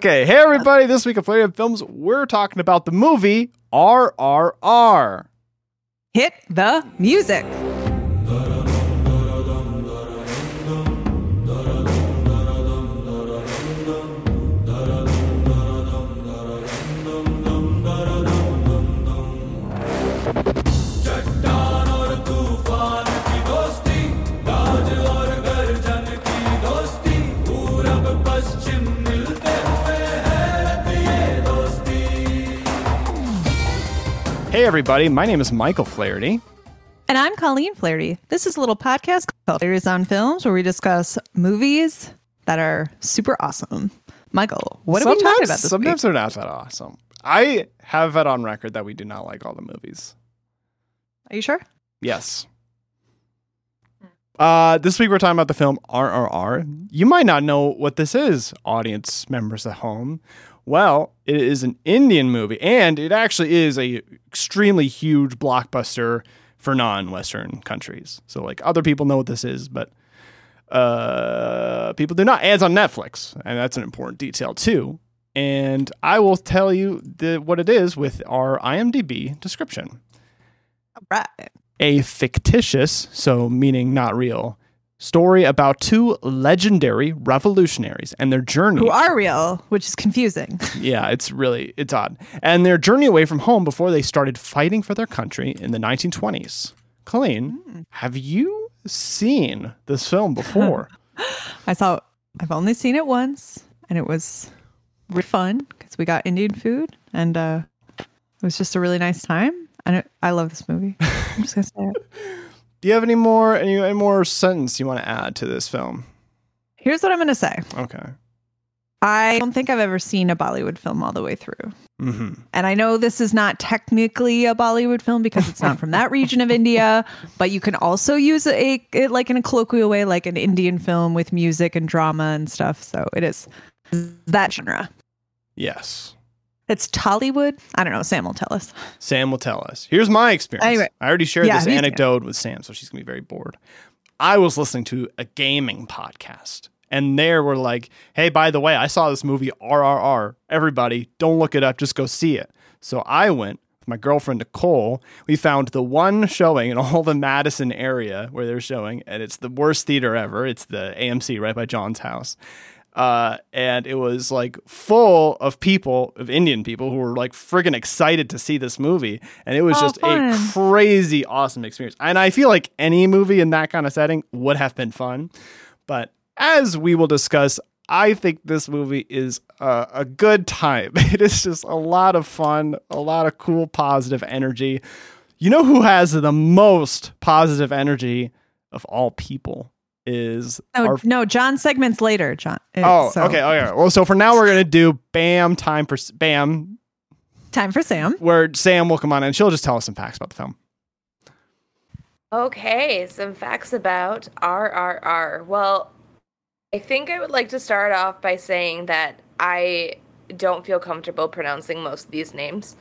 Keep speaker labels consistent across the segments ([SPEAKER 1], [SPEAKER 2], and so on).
[SPEAKER 1] Okay, hey everybody, this week of Flurry of Films, we're talking about the movie RRR.
[SPEAKER 2] Hit the music.
[SPEAKER 1] Hey everybody, my name is Michael Flaherty.
[SPEAKER 2] And I'm Colleen Flaherty. This is a little podcast called Theories on Films where we discuss movies that are super awesome. Michael, what are we talking about this
[SPEAKER 1] Sometimes
[SPEAKER 2] week?
[SPEAKER 1] they're not that awesome. I have it on record that we do not like all the movies.
[SPEAKER 2] Are you sure?
[SPEAKER 1] Yes. Uh, this week we're talking about the film RRR. You might not know what this is, audience members at home. Well, it is an Indian movie, and it actually is a extremely huge blockbuster for non-Western countries. So, like, other people know what this is, but uh, people do not. Ads on Netflix, and that's an important detail too. And I will tell you the, what it is with our IMDb description
[SPEAKER 2] All right.
[SPEAKER 1] a fictitious, so meaning not real, story about two legendary revolutionaries and their journey.
[SPEAKER 2] Who are real, which is confusing.
[SPEAKER 1] yeah, it's really it's odd. And their journey away from home before they started fighting for their country in the 1920s. Colleen, have you seen this film before?
[SPEAKER 2] I saw, I've only seen it once, and it was really fun because we got Indian food, and uh, it was just a really nice time. And it, I love this movie. I'm just gonna say it.
[SPEAKER 1] Do you have any more any, any more sentence you want to add to this film?
[SPEAKER 2] Here's what I'm gonna say.
[SPEAKER 1] Okay.
[SPEAKER 2] I don't think I've ever seen a Bollywood film all the way through.
[SPEAKER 1] hmm
[SPEAKER 2] And I know this is not technically a Bollywood film because it's not from that region of India, but you can also use a, it like in a colloquial way, like an Indian film with music and drama and stuff. So it is that genre.
[SPEAKER 1] Yes.
[SPEAKER 2] It's Tollywood. I don't know. Sam will tell us.
[SPEAKER 1] Sam will tell us. Here's my experience.
[SPEAKER 2] Anyway.
[SPEAKER 1] I already shared
[SPEAKER 2] Yeah,
[SPEAKER 1] this anecdote with Sam, so she's gonna be very bored. I was listening to a gaming podcast, and there were like, "Hey, by the way, I saw this movie RRR. Everybody, don't look it up. Just go see it." So I went with my girlfriend Nicole. We found the one showing in all the Madison area where they're showing, and it's the worst theater ever. It's the AMC right by John's house uh, and it was like full of people, of Indian people who were like friggin' excited to see this movie, and it was
[SPEAKER 2] Oh,
[SPEAKER 1] just
[SPEAKER 2] fun.
[SPEAKER 1] a crazy awesome experience. And I feel like any movie in that kind of setting would have been fun, but as we will discuss. I think this movie is a, a good time. It is just a lot of fun, a lot of cool, positive energy. You know who has the most positive energy of all people is
[SPEAKER 2] No,
[SPEAKER 1] our
[SPEAKER 2] no, John segments later. John.
[SPEAKER 1] Oh,
[SPEAKER 2] so,
[SPEAKER 1] okay, oh, okay. Well, so for now we're gonna do Bam time for Bam,
[SPEAKER 2] Time for Sam.
[SPEAKER 1] where Sam will come on and she'll just tell us some facts about the film.
[SPEAKER 3] Okay, some facts about RRR. Well, I think I would like to start off by saying that I don't feel comfortable pronouncing most of these names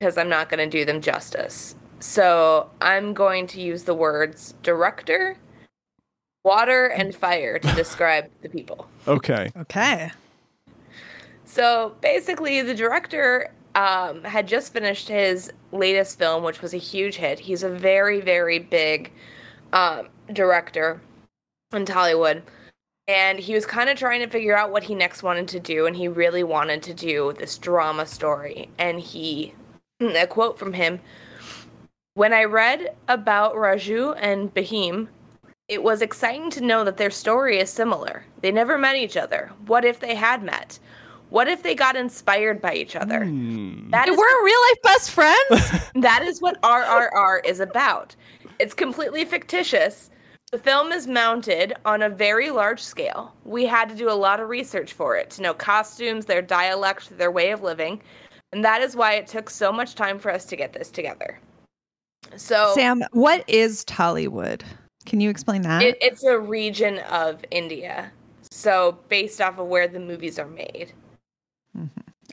[SPEAKER 3] because I'm not going to do them justice. So I'm going to use the words director, water, and fire to describe the people.
[SPEAKER 1] Okay.
[SPEAKER 2] Okay.
[SPEAKER 3] So basically, the director um, had just finished his latest film, which was a huge hit. He's a very, very big um, director in Tollywood. And he was kind of trying to figure out what he next wanted to do. And he really wanted to do this drama story. And he, a quote from him When I read about Raju and Bahim, it was exciting to know that their story is similar. They never met each other. What if they had met? What if they got inspired by each other?
[SPEAKER 1] Hmm.
[SPEAKER 3] That
[SPEAKER 2] They
[SPEAKER 3] is
[SPEAKER 2] weren't real life best friends.
[SPEAKER 3] that is what RRR is about. It's completely fictitious. The film is mounted on a very large scale. We had to do a lot of research for it to know costumes, their dialect, their way of living, and that is why it took so much time for us to get this together. So
[SPEAKER 2] Sam, what is Tollywood? Can you explain that?
[SPEAKER 3] it, it's a region of India. So based off of where the movies are made.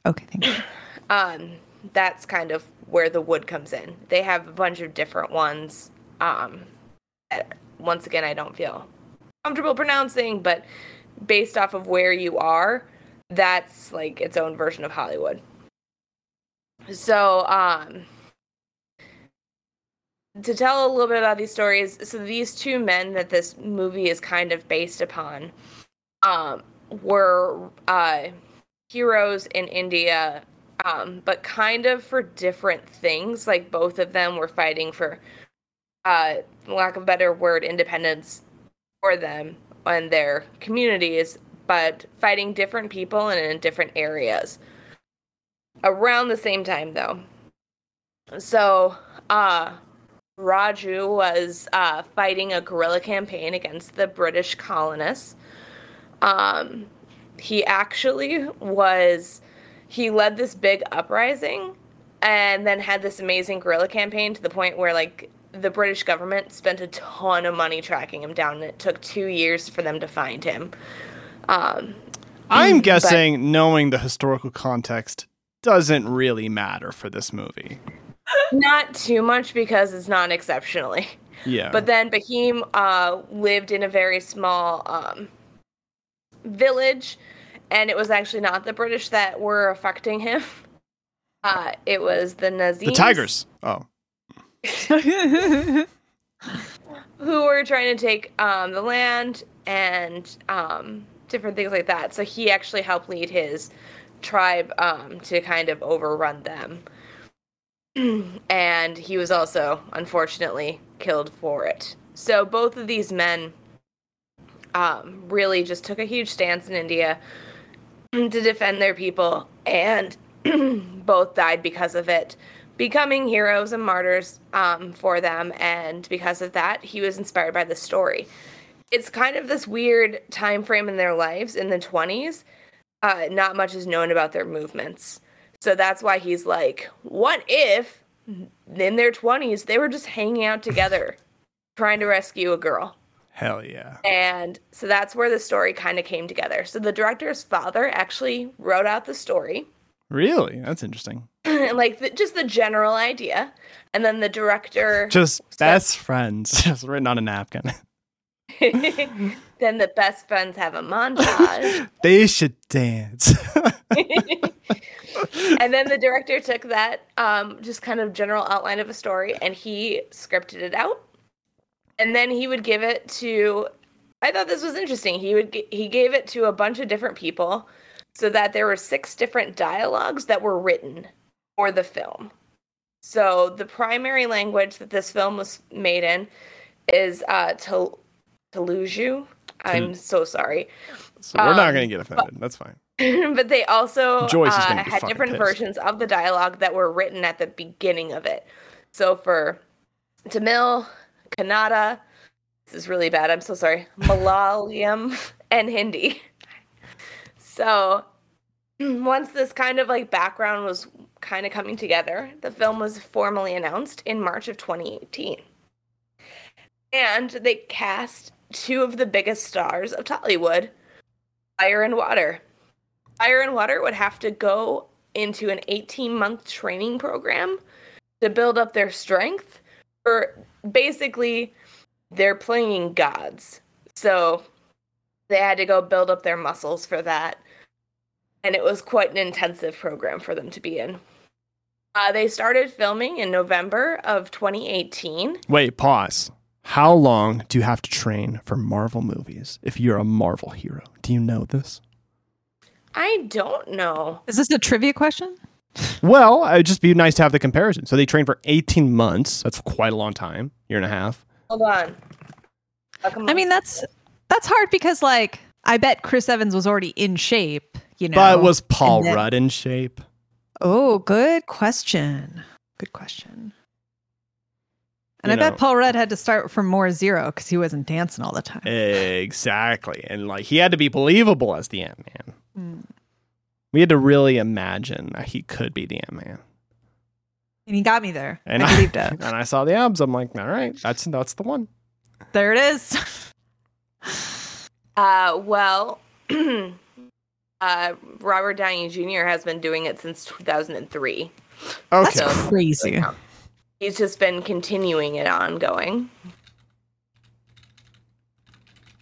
[SPEAKER 2] okay, thank you.
[SPEAKER 3] um, that's kind of where the wood comes in. They have a bunch of different ones. Um, that, once again, I don't feel comfortable pronouncing, but based off of where you are, that's like its own version of Hollywood. So, um, to tell a little bit about these stories, so these two men that this movie is kind of based upon, um, were uh, heroes in India, um, but kind of for different things. Like both of them were fighting for, uh, lack of a better word, independence for them and their communities, but fighting different people and in different areas. Around the same time, though. So, uh, Raju was uh, fighting a guerrilla campaign against the British colonists. Um, he actually was, he led this big uprising and then had this amazing guerrilla campaign to the point where, like, the British government spent a ton of money tracking him down, and it took two years for them to find him. Um,
[SPEAKER 1] I'm
[SPEAKER 3] but-
[SPEAKER 1] guessing knowing the historical context doesn't really matter for this movie.
[SPEAKER 3] Not too much because it's not exceptionally.
[SPEAKER 1] Yeah.
[SPEAKER 3] But then Bahim uh, lived in a very small um, village, and it was actually not the British that were affecting him. Uh, it was the Nizams.
[SPEAKER 1] the Tigers. Oh.
[SPEAKER 3] who were trying to take um, the land and um, different things like that. So he actually helped lead his tribe um, to kind of overrun them. and he was also, unfortunately, killed for it. So both of these men um, really just took a huge stance in India to defend their people, and both died because of it becoming heroes and martyrs um, for them. And because of that, he was inspired by the story. It's kind of this weird time frame in their lives in the 20s. Uh, not much is known about their movements. So that's why he's like, what if in their 20s they were just hanging out together trying to rescue a girl?
[SPEAKER 1] Hell yeah.
[SPEAKER 3] And so that's where the story kind of came together. So the director's father actually wrote out the story
[SPEAKER 1] Really? That's interesting.
[SPEAKER 3] and like the, just the general idea, and then the director.
[SPEAKER 1] Just best friends, just written on a napkin.
[SPEAKER 3] then the best friends have a montage,
[SPEAKER 1] they should dance.
[SPEAKER 3] And then the director took that um, just kind of general outline of a story and he scripted it out, and then he would give it to. I thought this was interesting. He would he gave it to a bunch of different people, so that there were six different dialogues that were written for the film. So the primary language that this film was made in is uh, Tel- Telugu. I'm so sorry.
[SPEAKER 1] so we're not
[SPEAKER 3] Um,
[SPEAKER 1] going to get offended. That's fine.
[SPEAKER 3] but they also uh, had different
[SPEAKER 1] pissed.
[SPEAKER 3] versions of the dialogue that were written at the beginning of it. So for Tamil, Kannada, this is really bad. I'm so sorry. Malayalam and Hindi. So once this kind of like background was kind of coming together, the film was formally announced in March of 2018. And they cast two of the biggest stars of Tollywood, Fire and Water. Fire and Water would have to go into an 18 month training program to build up their strength. Or basically, they're playing gods. So they had to go build up their muscles for that. And it was quite an intensive program for them to be in. Uh, they started filming in November of 2018.
[SPEAKER 1] Wait, pause. How long do you have to train for Marvel movies if you're a Marvel hero? Do you know this?
[SPEAKER 3] I don't know.
[SPEAKER 2] Is this a trivia question?
[SPEAKER 1] Well, it'd just be nice to have the comparison. So they trained for 18 months. That's quite a long time, year and a half.
[SPEAKER 3] Hold on. Come
[SPEAKER 2] I mean, that's that's hard because like I bet Chris Evans was already in shape, you know.
[SPEAKER 1] but was Paul
[SPEAKER 2] and then-
[SPEAKER 1] Rudd in shape?
[SPEAKER 2] Oh, good question. Good question. And
[SPEAKER 1] You
[SPEAKER 2] I
[SPEAKER 1] know.
[SPEAKER 2] bet Paul Rudd had to start from more zero because he wasn't dancing all the time.
[SPEAKER 1] Exactly. And like he had to be believable as the Ant Man.
[SPEAKER 2] Mm.
[SPEAKER 1] We had to really imagine that he could be the Ant Man.
[SPEAKER 2] And he got me there.
[SPEAKER 1] And
[SPEAKER 2] I believed it.
[SPEAKER 1] And I saw the abs. I'm like, all right, that's that's the one.
[SPEAKER 2] There it is.
[SPEAKER 3] Uh, well, uh, Robert Downey Jr. has been doing it since 2003.
[SPEAKER 1] Okay.
[SPEAKER 3] So
[SPEAKER 2] Crazy.
[SPEAKER 3] he's just been continuing it ongoing.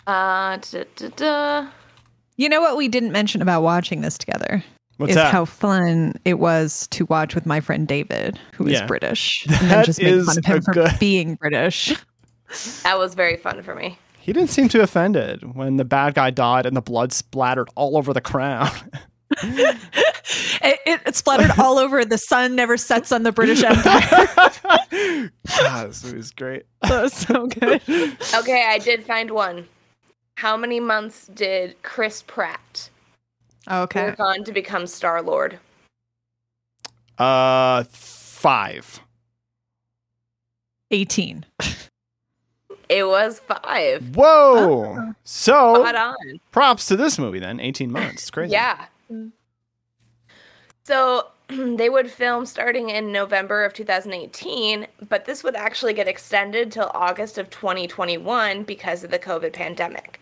[SPEAKER 3] Uh, da, da, da.
[SPEAKER 2] You know what we didn't mention about watching this together
[SPEAKER 1] What's
[SPEAKER 2] is
[SPEAKER 1] that?
[SPEAKER 2] how fun it was to watch with my friend David, who is
[SPEAKER 1] Yeah.
[SPEAKER 2] British, and
[SPEAKER 1] That
[SPEAKER 2] just make
[SPEAKER 1] is
[SPEAKER 2] fun of him
[SPEAKER 1] a
[SPEAKER 2] for
[SPEAKER 1] good-
[SPEAKER 2] being British.
[SPEAKER 3] That was very fun for me.
[SPEAKER 1] he didn't seem too offended when the bad guy died and the blood splattered all over the crown.
[SPEAKER 2] It, it, it splattered all over. The sun never sets on the British Empire.
[SPEAKER 1] God, this movie's great.
[SPEAKER 2] that was so good.
[SPEAKER 3] Okay, I did find one. How many months did Chris Pratt
[SPEAKER 2] Okay.
[SPEAKER 3] work on to become Star Lord?
[SPEAKER 1] Uh, five.
[SPEAKER 2] 18.
[SPEAKER 3] It was five.
[SPEAKER 1] Whoa! So
[SPEAKER 3] on.
[SPEAKER 1] props to this movie then. 18 months. It's crazy.
[SPEAKER 3] Yeah. So they would film starting in November of 2018, but this would actually get extended till August of 2021 because of the COVID pandemic.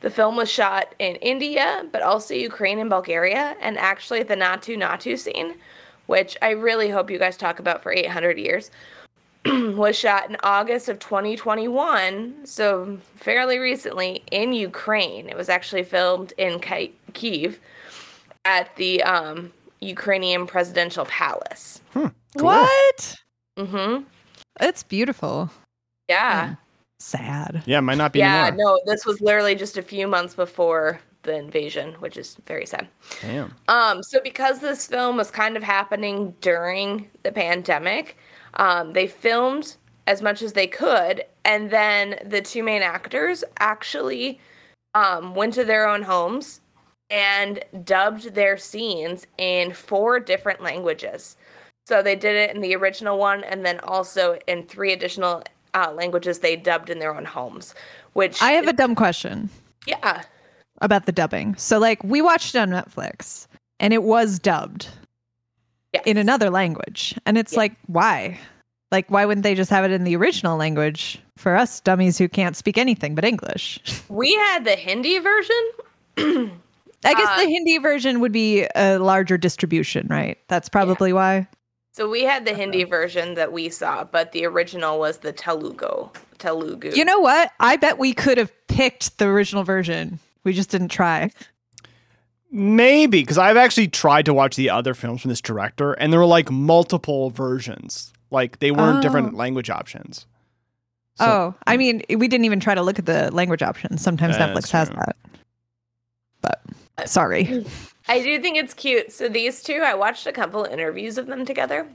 [SPEAKER 3] The film was shot in India, but also Ukraine and Bulgaria, and actually the Naatu Naatu scene, which I really hope you guys talk about for 800 years, was shot in August of 2021, so fairly recently in Ukraine. It was actually filmed in Ki- Kiev at the um, Ukrainian presidential palace.
[SPEAKER 1] Cool.
[SPEAKER 2] What?
[SPEAKER 3] Mm-hmm.
[SPEAKER 2] It's beautiful.
[SPEAKER 3] Yeah.
[SPEAKER 2] Sad.
[SPEAKER 1] Yeah, might not be
[SPEAKER 3] Yeah,
[SPEAKER 1] anymore.
[SPEAKER 3] no, this was literally just a few months before the invasion, which is very sad.
[SPEAKER 1] Damn.
[SPEAKER 3] Um, so because this film was kind of happening during the pandemic, um, they filmed as much as they could, and then the two main actors actually um, went to their own homes and dubbed their scenes in four different languages. So they did it in the original one, and then also in three additional uh, languages they dubbed in their own homes. Which
[SPEAKER 2] I have a dumb question
[SPEAKER 3] yeah,
[SPEAKER 2] about the dubbing. So, like, we watched it on Netflix and it was dubbed
[SPEAKER 3] yes.
[SPEAKER 2] in another language. And it's like, why? Like, why wouldn't they just have it in the original language for us dummies who can't speak anything but English?
[SPEAKER 3] we had the Hindi version.
[SPEAKER 2] I guess
[SPEAKER 3] Uh,
[SPEAKER 2] the Hindi version would be a larger distribution, right? That's probably why.
[SPEAKER 3] So we had the Hindi version that we saw, but the original was the Telugu. Telugu.
[SPEAKER 2] You know what? I bet we could have picked the original version. We just didn't try.
[SPEAKER 1] Maybe because I've actually tried to watch the other films from this director, and there were like multiple versions. Like they weren't
[SPEAKER 2] Oh.
[SPEAKER 1] different language options. So-
[SPEAKER 2] oh, I mean, we didn't even try to look at the language options. Sometimes
[SPEAKER 1] That's
[SPEAKER 2] Netflix has that. But sorry.
[SPEAKER 3] I do think it's cute. So these two, I watched a couple interviews of them together.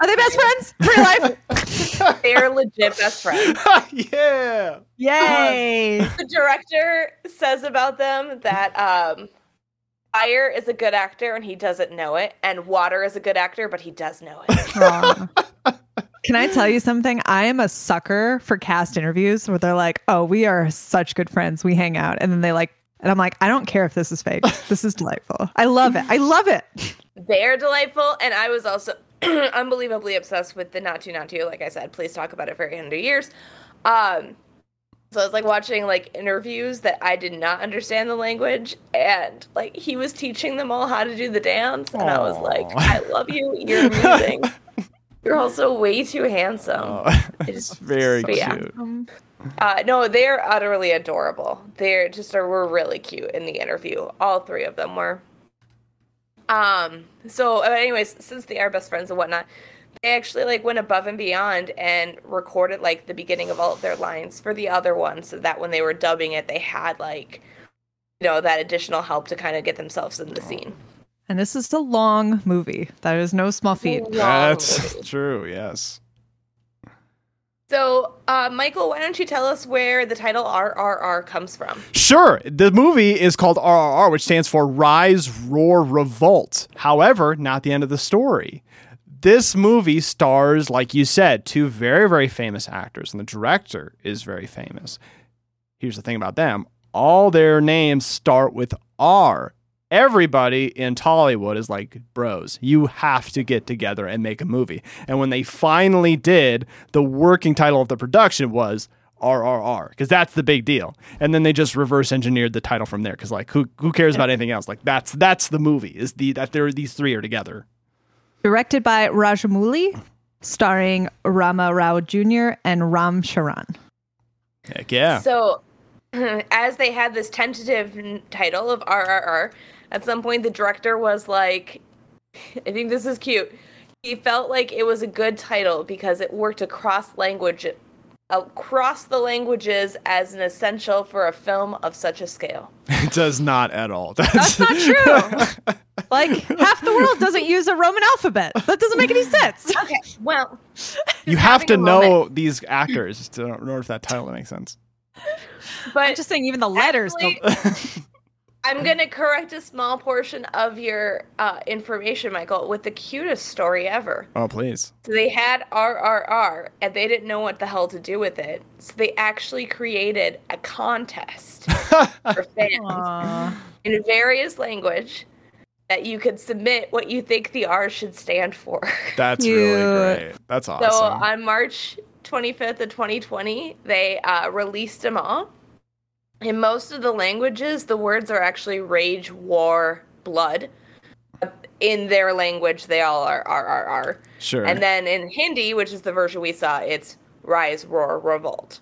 [SPEAKER 2] Are they best friends? Real life?
[SPEAKER 3] They're legit best friends.
[SPEAKER 1] yeah.
[SPEAKER 2] Yay.
[SPEAKER 3] The director says about them that um, fire is a good actor and he doesn't know it, and water is a good actor, but he does know it.
[SPEAKER 2] Can I tell you something? I am a sucker for cast interviews where they're like, "Oh, we are such good friends. We hang out," and then they like, and I'm like, "I don't care if this is fake. This is delightful. I love it. I love it."
[SPEAKER 3] They're delightful, and I was also unbelievably obsessed with the Naatu Naatu. Like I said, please talk about it for 100 years. Um, so I was like watching like interviews that I did not understand the language, and like he was teaching them all how to do the dance, and I was like, I love you. You're amazing. You're also way too handsome.
[SPEAKER 1] Oh,
[SPEAKER 3] It's-
[SPEAKER 1] it's very
[SPEAKER 3] but yeah.
[SPEAKER 1] cute.
[SPEAKER 3] Uh, no, they're utterly adorable. They're just are, were really cute in the interview. All three of them were. Um. So, uh, anyways, since they are best friends and whatnot, they actually like went above and beyond and recorded like the beginning of all of their lines for the other one, so that when they were dubbing it, they had like, you know, that additional help to kind of get themselves in the scene.
[SPEAKER 2] And this is a long movie. That is no small feat.
[SPEAKER 1] That's
[SPEAKER 3] movie.
[SPEAKER 1] true. Yes.
[SPEAKER 3] So, uh, Michael, why don't you tell us where the title RRR comes from?
[SPEAKER 1] Sure. The movie is called RRR, which stands for Rise, Roar, Revolt. However, not the end of the story. This movie stars, like you said, two very, very famous actors, and the director is very famous. Here's the thing about them all their names start with R. Everybody in Tollywood is like, bros, you have to get together and make a movie. And when they finally did, the working title of the production was RRR because that's the big deal. And then they just reverse engineered the title from there because like who who cares about anything else? Like that's that's the movie is the that there these three are together.
[SPEAKER 2] Directed by Rajamouli, starring Rama Rao Jr. and Ram Charan.
[SPEAKER 1] Heck yeah.
[SPEAKER 3] So, as they had this tentative title of RRR, at some point the director was like, I think this is cute. He felt like it was a good title because it worked across language across the languages as an essential for a film of such a scale.
[SPEAKER 1] It does not at all.
[SPEAKER 2] That's not true. like half the world doesn't use a Roman alphabet. That doesn't make any sense.
[SPEAKER 3] Okay, well,
[SPEAKER 1] you have to know
[SPEAKER 3] moment.
[SPEAKER 1] these actors to, know if that title to make sense.
[SPEAKER 3] But
[SPEAKER 2] I'm just saying, even the letters.
[SPEAKER 3] Actually-
[SPEAKER 2] don't-
[SPEAKER 3] I'm gonna correct a small portion of your uh, information, Michael, with the cutest story ever.
[SPEAKER 1] Oh, please.
[SPEAKER 3] So they had RRR, and they didn't know what the hell to do with it. So they actually created a contest for fans
[SPEAKER 2] Aw.
[SPEAKER 3] in various language that you could submit what you think the R should stand for.
[SPEAKER 1] That's really great. That's awesome.
[SPEAKER 3] So on March 25th of 2020, they uh, released them all. In most of the languages, the words are actually rage, war, blood. In their language, they all are RRR.
[SPEAKER 1] sure.
[SPEAKER 3] And then in Hindi, which is the version we saw, it's rise, roar, revolt.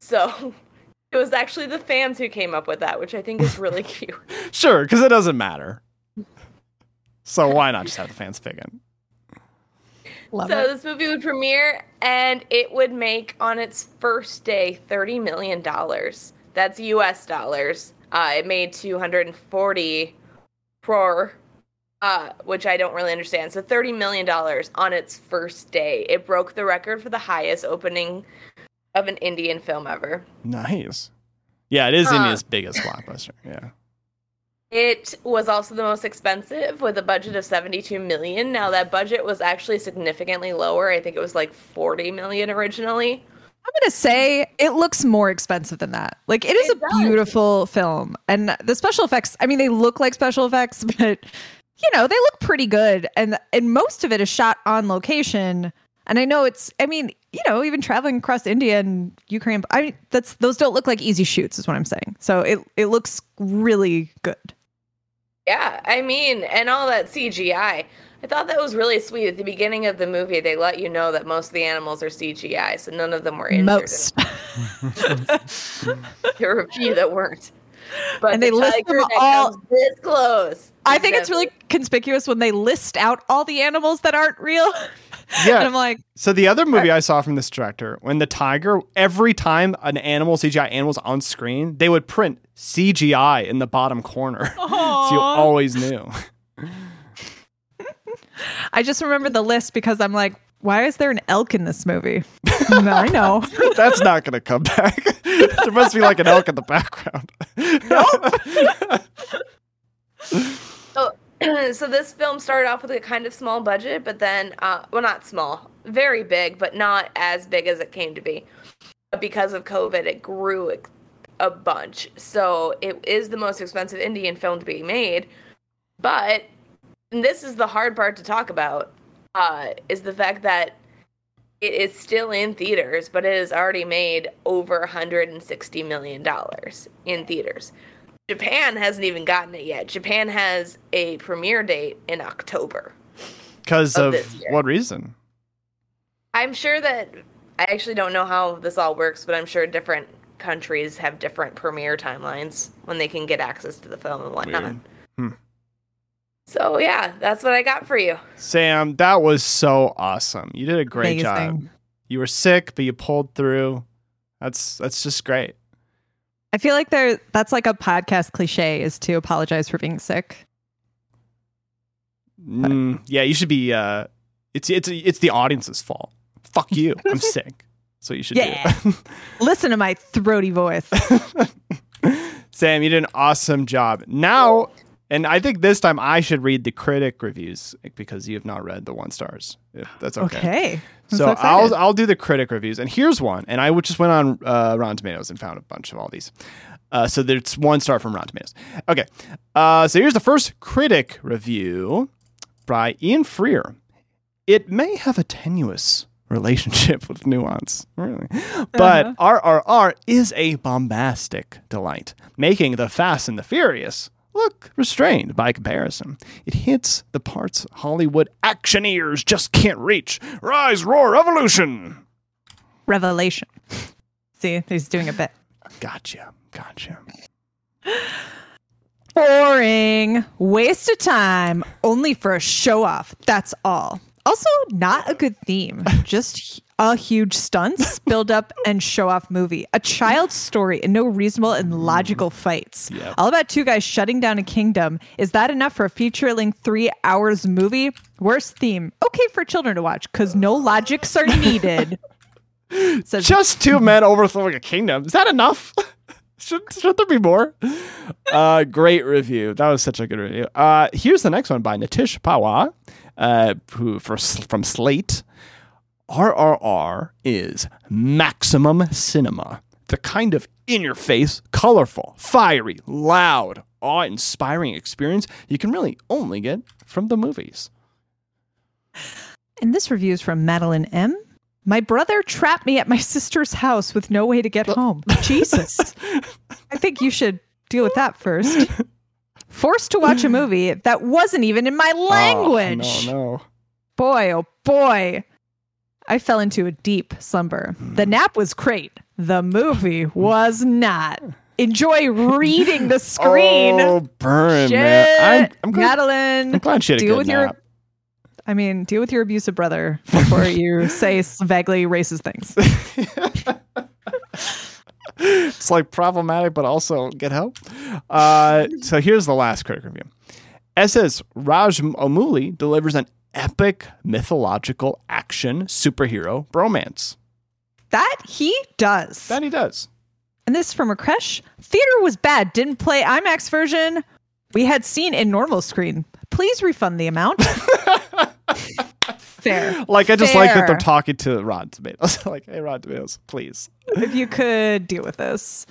[SPEAKER 3] So it was actually the fans who came up with that, which I think is really cute.
[SPEAKER 1] sure, because it doesn't matter. So why not just have the fans pick it?
[SPEAKER 2] Love
[SPEAKER 3] so
[SPEAKER 2] it.
[SPEAKER 3] this movie would premiere and it would make on its first day $30 million. That's US dollars. Uh, it made 240 crore, uh, which I don't really understand. So $30 million on its first day. It broke the record for the highest opening of an Indian film ever.
[SPEAKER 1] Nice. Yeah, it is
[SPEAKER 3] Huh.
[SPEAKER 1] India's biggest blockbuster. Yeah.
[SPEAKER 3] It was also the most expensive with a budget of 72 million. Now that budget was actually significantly lower. I think it was like 40 million originally.
[SPEAKER 2] I'm gonna say it looks more expensive than that. Like it is
[SPEAKER 3] It
[SPEAKER 2] a
[SPEAKER 3] does.
[SPEAKER 2] beautiful film, and the special effects. I mean, they look like special effects, but you know they look pretty good, and and most of it is shot on location. And I know it's. I mean, you know, even traveling across India and Ukraine. I mean, that's those don't look like easy shoots, is what I'm saying. So it it looks really good.
[SPEAKER 3] Yeah, I mean, and all that CGI. I thought that was really sweet. At the beginning of the movie, they let you know that most of the animals are CGI, so none of them were injured.
[SPEAKER 2] Most.
[SPEAKER 3] There were a few that weren't. But
[SPEAKER 2] And they
[SPEAKER 3] the
[SPEAKER 2] list them all-
[SPEAKER 3] this close.
[SPEAKER 2] I think it's really conspicuous when they list out all the animals that aren't real.
[SPEAKER 1] Yeah.
[SPEAKER 2] and I'm like,
[SPEAKER 1] So the other movie I saw from this director, when the tiger, every time an animal CGI animal's on screen, they would print CGI in the bottom corner, so you always knew.
[SPEAKER 2] I just remember the list because I'm like, why is there an elk in this movie? no, I know.
[SPEAKER 1] That's not going to come back. there must be like an elk in the background.
[SPEAKER 3] So, so this film started off with a kind of small budget, but then, uh, well, not small, very big, but not as big as it came to be. But because of COVID, it grew a- bunch. So it is the most expensive Indian film to be made. But this is the hard part to talk about, uh, is the fact that it is still in theaters, but it has already made over 160 million dollars in theaters. Japan hasn't even gotten it yet. Japan has a premiere date in October.
[SPEAKER 1] Because
[SPEAKER 3] Of
[SPEAKER 1] of what reason?
[SPEAKER 3] I'm sure that I actually don't know how this all works, but I'm sure different countries have different premiere timelines when they can get access to the film and whatnot.
[SPEAKER 1] Hmm.
[SPEAKER 3] So yeah, that's what I got for you.
[SPEAKER 1] Sam, that was so awesome. You did a great job.
[SPEAKER 2] Amazing.
[SPEAKER 1] You were sick, but you pulled through. That's that's just great.
[SPEAKER 2] I feel like there that's like a podcast cliche is to apologize for being sick.
[SPEAKER 1] Mm, yeah, you should be. Uh, it's it's it's the audience's fault. Fuck you. I'm sick. So you should
[SPEAKER 2] Yeah.
[SPEAKER 1] do.
[SPEAKER 2] Listen to my throaty voice.
[SPEAKER 1] Sam, you did an awesome job. Now, and I think this time I should read the critic reviews because you have not read the one stars. If that's okay.
[SPEAKER 2] Okay. I'm
[SPEAKER 1] So,
[SPEAKER 2] excited.
[SPEAKER 1] I'll I'll do the critic reviews, and here's one. And I just went on uh, Rotten Tomatoes and found a bunch of all these. Uh, so there's one star from Rotten Tomatoes. Okay, uh, so here's the first critic review by Ian Freer. It may have a tenuous relationship with nuance, really, but RRR is a bombastic delight, making the Fast and the Furious look restrained by comparison. It hits the parts Hollywood actioneers just can't reach. Rise, roar, revolution!
[SPEAKER 2] Revelation. See, he's doing a bit.
[SPEAKER 1] Gotcha. Gotcha.
[SPEAKER 2] Boring. Waste of time. Only for a show off. That's all. Also, not a good theme. Just a huge stunts, build up, and show off movie. A child's story and no reasonable and logical fights.
[SPEAKER 1] Yep.
[SPEAKER 2] All about two guys shutting down a kingdom. Is that enough for a feature length three hours movie? Worst theme. Okay for children to watch because no logics are needed. Says
[SPEAKER 1] Just two men overthrowing a kingdom. Is that enough? should, should there be more? Uh, great review. That was such a good review. Uh, here's the next one by Nitish Pawar, uh, who for, from Slate. RRR is maximum cinema. The kind of in your face, colorful, fiery, loud, awe inspiring experience you can really only get from the movies.
[SPEAKER 2] And this review is from Madeline M. My brother trapped me at my sister's house with no way to get home. Jesus. I think you should deal with that first. Forced to watch a movie that wasn't even in my language.
[SPEAKER 1] Oh, no, no.
[SPEAKER 2] Boy, oh boy. I fell into a deep slumber. The nap was great. The movie was not. Enjoy reading the screen.
[SPEAKER 1] Oh, burn,
[SPEAKER 2] Shit.
[SPEAKER 1] man. I'm, I'm, glad,
[SPEAKER 2] Madeline.
[SPEAKER 1] I'm glad she had a
[SPEAKER 2] deal
[SPEAKER 1] good
[SPEAKER 2] with
[SPEAKER 1] nap.
[SPEAKER 2] your I mean, deal with your abusive brother before you say vaguely racist things.
[SPEAKER 1] it's like problematic, but also get help. Uh, so here's the last critic review. SS Rajamouli delivers an epic mythological action superhero bromance.
[SPEAKER 2] That he does.
[SPEAKER 1] That he does.
[SPEAKER 2] And this is from Rakesh. Theater was bad. Didn't play IMAX version. We had seen in normal screen. Please refund the amount. Fair.
[SPEAKER 1] Like I just like that they're talking to Rotten Tomatoes. like, hey, Rotten Tomatoes, please.
[SPEAKER 2] If you could deal with this.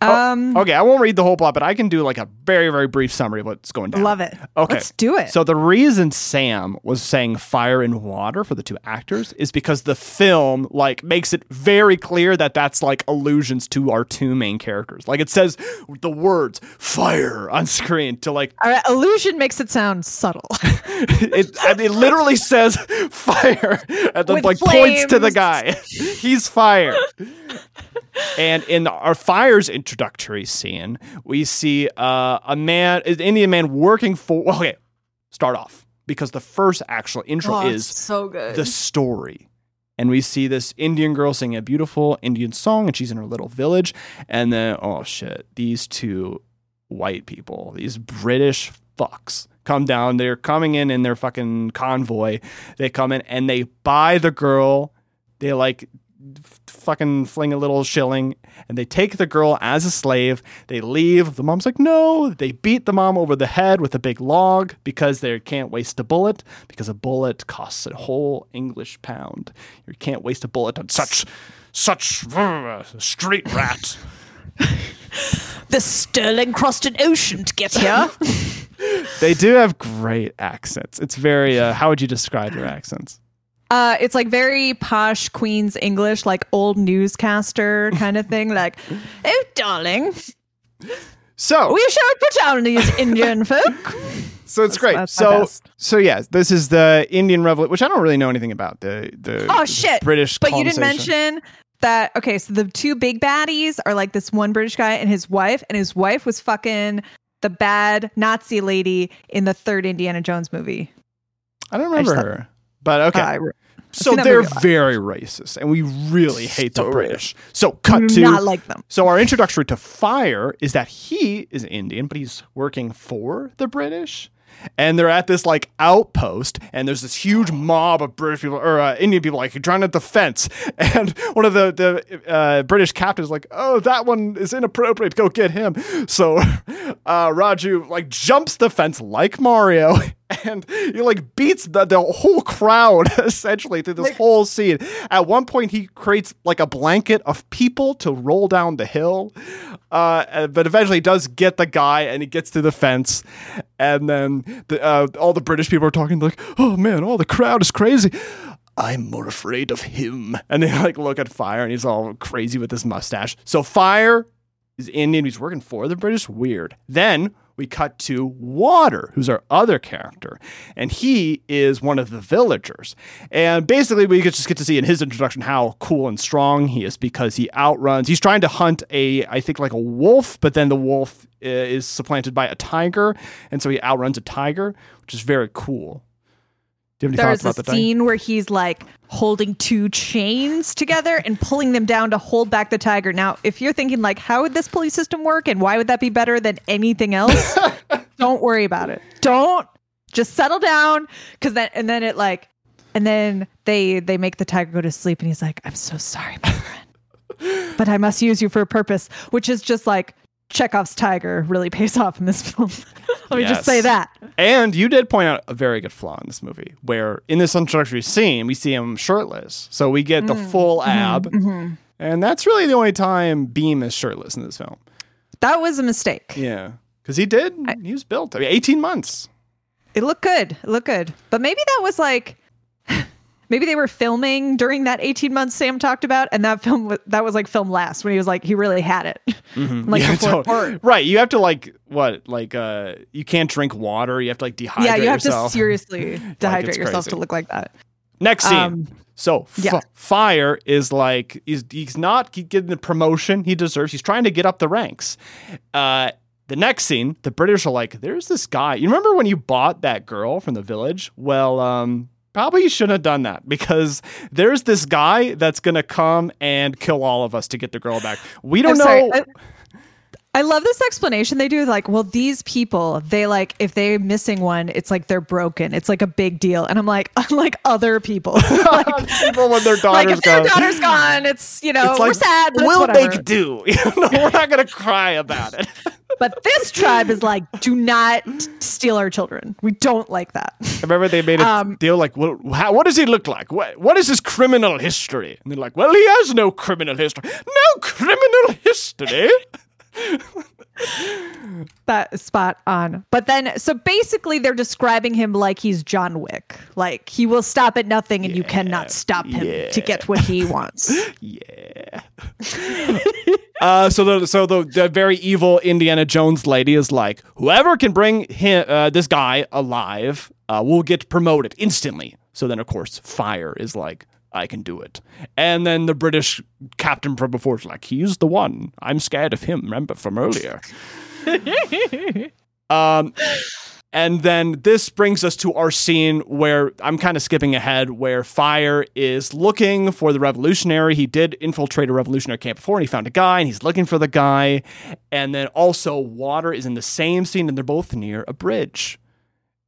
[SPEAKER 1] Oh,
[SPEAKER 2] Um,
[SPEAKER 1] Okay, I won't read the whole plot, but I can do like a very, very brief summary of what's going down.
[SPEAKER 2] love it.
[SPEAKER 1] Okay.
[SPEAKER 2] Let's do it.
[SPEAKER 1] So the reason Sam was saying fire and water for the two actors is because the film like makes it very clear that that's like allusions to our two main characters. Like it says the words fire on screen to like
[SPEAKER 2] All right, illusion makes it sound subtle.
[SPEAKER 1] it, I mean, it literally says fire and then
[SPEAKER 2] With
[SPEAKER 1] like points to the guy. He's fire. and in our fire's introductory scene, we see uh, a man, an Indian man working for. Well, okay, start off because the first actual intro
[SPEAKER 2] Oh,
[SPEAKER 1] is
[SPEAKER 2] so good.
[SPEAKER 1] the story. And we see this Indian girl singing a beautiful Indian song, and she's in her little village. And then, oh shit, these two white people, these British fucks, come down. They're coming in in their fucking convoy. They come in and they buy the girl. They like fucking fling a little shilling and they take the girl as a slave. They leave. The mom's like, no. They beat the mom over the head with a big log because they can't waste a bullet because a bullet costs a whole English pound. You can't waste a bullet on such, such uh, street rat.
[SPEAKER 2] the sterling crossed an ocean to get here.
[SPEAKER 1] they do have great accents. It's very, uh, how would you describe their accents?
[SPEAKER 2] Uh, it's like very posh Queen's English, like old newscaster kind of thing. Like, oh, darling,
[SPEAKER 1] So,
[SPEAKER 2] we shall put down these Indian folk.
[SPEAKER 1] so it's great.
[SPEAKER 2] that's my
[SPEAKER 1] So,
[SPEAKER 2] best.
[SPEAKER 1] so yes, this is the Indian Revolution, which I don't really know anything about. The the
[SPEAKER 2] Oh shit!
[SPEAKER 1] British,
[SPEAKER 2] But you didn't mention that. Okay, so the two big baddies are like this one British guy and his wife, and his wife was fucking the bad Nazi lady in the third Indiana Jones movie.
[SPEAKER 1] I don't remember
[SPEAKER 2] I
[SPEAKER 1] her, but okay.
[SPEAKER 2] Uh,
[SPEAKER 1] so they're
[SPEAKER 2] movie a lot.
[SPEAKER 1] very racist, and we really hate the British. So cut to
[SPEAKER 2] not like them.
[SPEAKER 1] So our introductory to Fire is that he is Indian, but he's working for the British. And they're at this like outpost, and there's this huge mob of British people or uh, Indian people like trying to defense. And one of the the uh, British captains is like, "Oh, that one is inappropriate. Go get him." So uh, Raju like jumps the fence like Mario, and he like beats the, the whole crowd essentially through this whole scene. At one point, he creates like a blanket of people to roll down the hill, uh, but eventually he does get the guy, and he gets to the fence, and then the, uh, all the British people are talking like, "Oh man, all the crowd is crazy." I'm more afraid of him. And they like look at Fire, and he's all crazy with his mustache. So Fire He's Indian. He's working for the British. Weird. Then we cut to Water, who's our other character, and he is one of the villagers. And basically, we just get to see in his introduction how cool and strong he is because he outruns. He's trying to hunt a, I think, like a wolf, but then the wolf uh, is supplanted by a tiger, and so he outruns a tiger, which is very cool. Do you have any
[SPEAKER 2] There's a
[SPEAKER 1] about the tiger?
[SPEAKER 2] scene where he's like holding two chains together and pulling them down to hold back the tiger. Now, if you're thinking like, how would this police system work and why would that be better than anything else? don't worry about it. Don't just settle down because then and then it like and then they they make the tiger go to sleep and he's like, I'm so sorry, my friend, but I must use you for a purpose, which is just like Chekhov's tiger really pays off in this film. Let me just say that.
[SPEAKER 1] And you did point out a very good flaw in this movie, where in this introductory scene we see him shirtless, so we get the
[SPEAKER 2] Mm.
[SPEAKER 1] full
[SPEAKER 2] Mm-hmm.
[SPEAKER 1] ab, and that's really the only time Bheem is shirtless in this film.
[SPEAKER 2] That was a mistake.
[SPEAKER 1] Yeah, because he did. he was built. I mean, eighteen months.
[SPEAKER 2] It looked good. It looked good. But maybe that was like maybe they were filming during that 18 months Sam talked about and that film that was like film last when he was like he really had it. like
[SPEAKER 1] Mm-hmm. Yeah,
[SPEAKER 2] before
[SPEAKER 1] so- right. You have to like what? Like uh, you can't drink water. You have to like dehydrate yourself.
[SPEAKER 2] Yeah, you have
[SPEAKER 1] yourself.
[SPEAKER 2] to seriously dehydrate
[SPEAKER 1] it's
[SPEAKER 2] yourself to look like that.
[SPEAKER 1] Next scene.
[SPEAKER 2] Um,
[SPEAKER 1] so f-
[SPEAKER 2] yeah.
[SPEAKER 1] fire is like he's he's not getting the promotion he deserves. He's trying to get up the ranks. Uh, the next scene, the British are like, "There's this guy. You remember when you bought that girl from the village? Well, um, probably shouldn't have done that because there's this guy that's gonna come and kill all of us to get the girl back. We don't know.
[SPEAKER 2] I, I love this explanation they do. Like, well, these people, they like, if they're missing one, it's like they're broken. It's like a big deal. And I'm like, unlike other people, like,
[SPEAKER 1] People when their
[SPEAKER 2] like
[SPEAKER 1] daughters
[SPEAKER 2] if their daughter's gone, it's you know
[SPEAKER 1] It's
[SPEAKER 2] we're sad, but
[SPEAKER 1] we'll make do. You know, we're not gonna cry about it.
[SPEAKER 2] But this tribe is like, do not steal our children. We don't like that.
[SPEAKER 1] I remember they made a
[SPEAKER 2] Um,
[SPEAKER 1] deal like, well, how, what does he look like? What, what is his criminal history? And they're like, well, he has no criminal history. No criminal history?
[SPEAKER 2] That spot on. But then, so basically, they're describing him like he's John Wick. Like he will stop at nothing, and you cannot stop him to get what he wants.
[SPEAKER 1] yeah. uh, so the so the, the very evil Indiana Jones lady is like, whoever can bring him uh, this guy alive uh, will get promoted instantly. So then, of course, Fire is like, I can do it. And then the British captain from before is like, he's the one. I'm scared of him. Remember from earlier. um, and then this brings us to our scene where I'm kind of skipping ahead, where Fire is looking for the revolutionary. He did infiltrate a revolutionary camp before, and he found a guy, and he's looking for the guy. And then also, Water is in the same scene, and they're both near a bridge.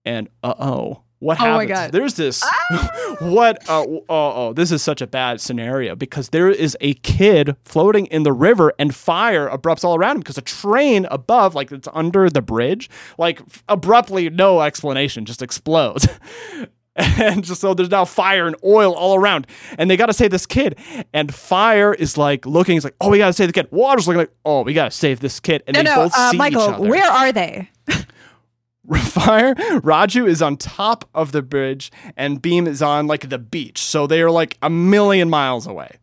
[SPEAKER 1] And uh oh. What
[SPEAKER 2] Oh my
[SPEAKER 1] happens?
[SPEAKER 2] God.
[SPEAKER 1] There's this. what? Uh, oh, oh, this is such a bad scenario because there is a kid floating in the river and fire erupts all around him because a train above, like it's under the bridge, like abruptly, no explanation, just explodes. And just so there's now fire and oil all around, and they got to save this kid. And fire is like looking, he's like, "Oh, we got to save the kid." Water's looking like, "Oh, we got to save this kid." And
[SPEAKER 2] No,
[SPEAKER 1] they
[SPEAKER 2] no,
[SPEAKER 1] both
[SPEAKER 2] uh,
[SPEAKER 1] see
[SPEAKER 2] Michael,
[SPEAKER 1] each other.
[SPEAKER 2] where are they?
[SPEAKER 1] Fire, Raju is on top of the bridge and Bheem is on like the beach. So they are like a million miles away.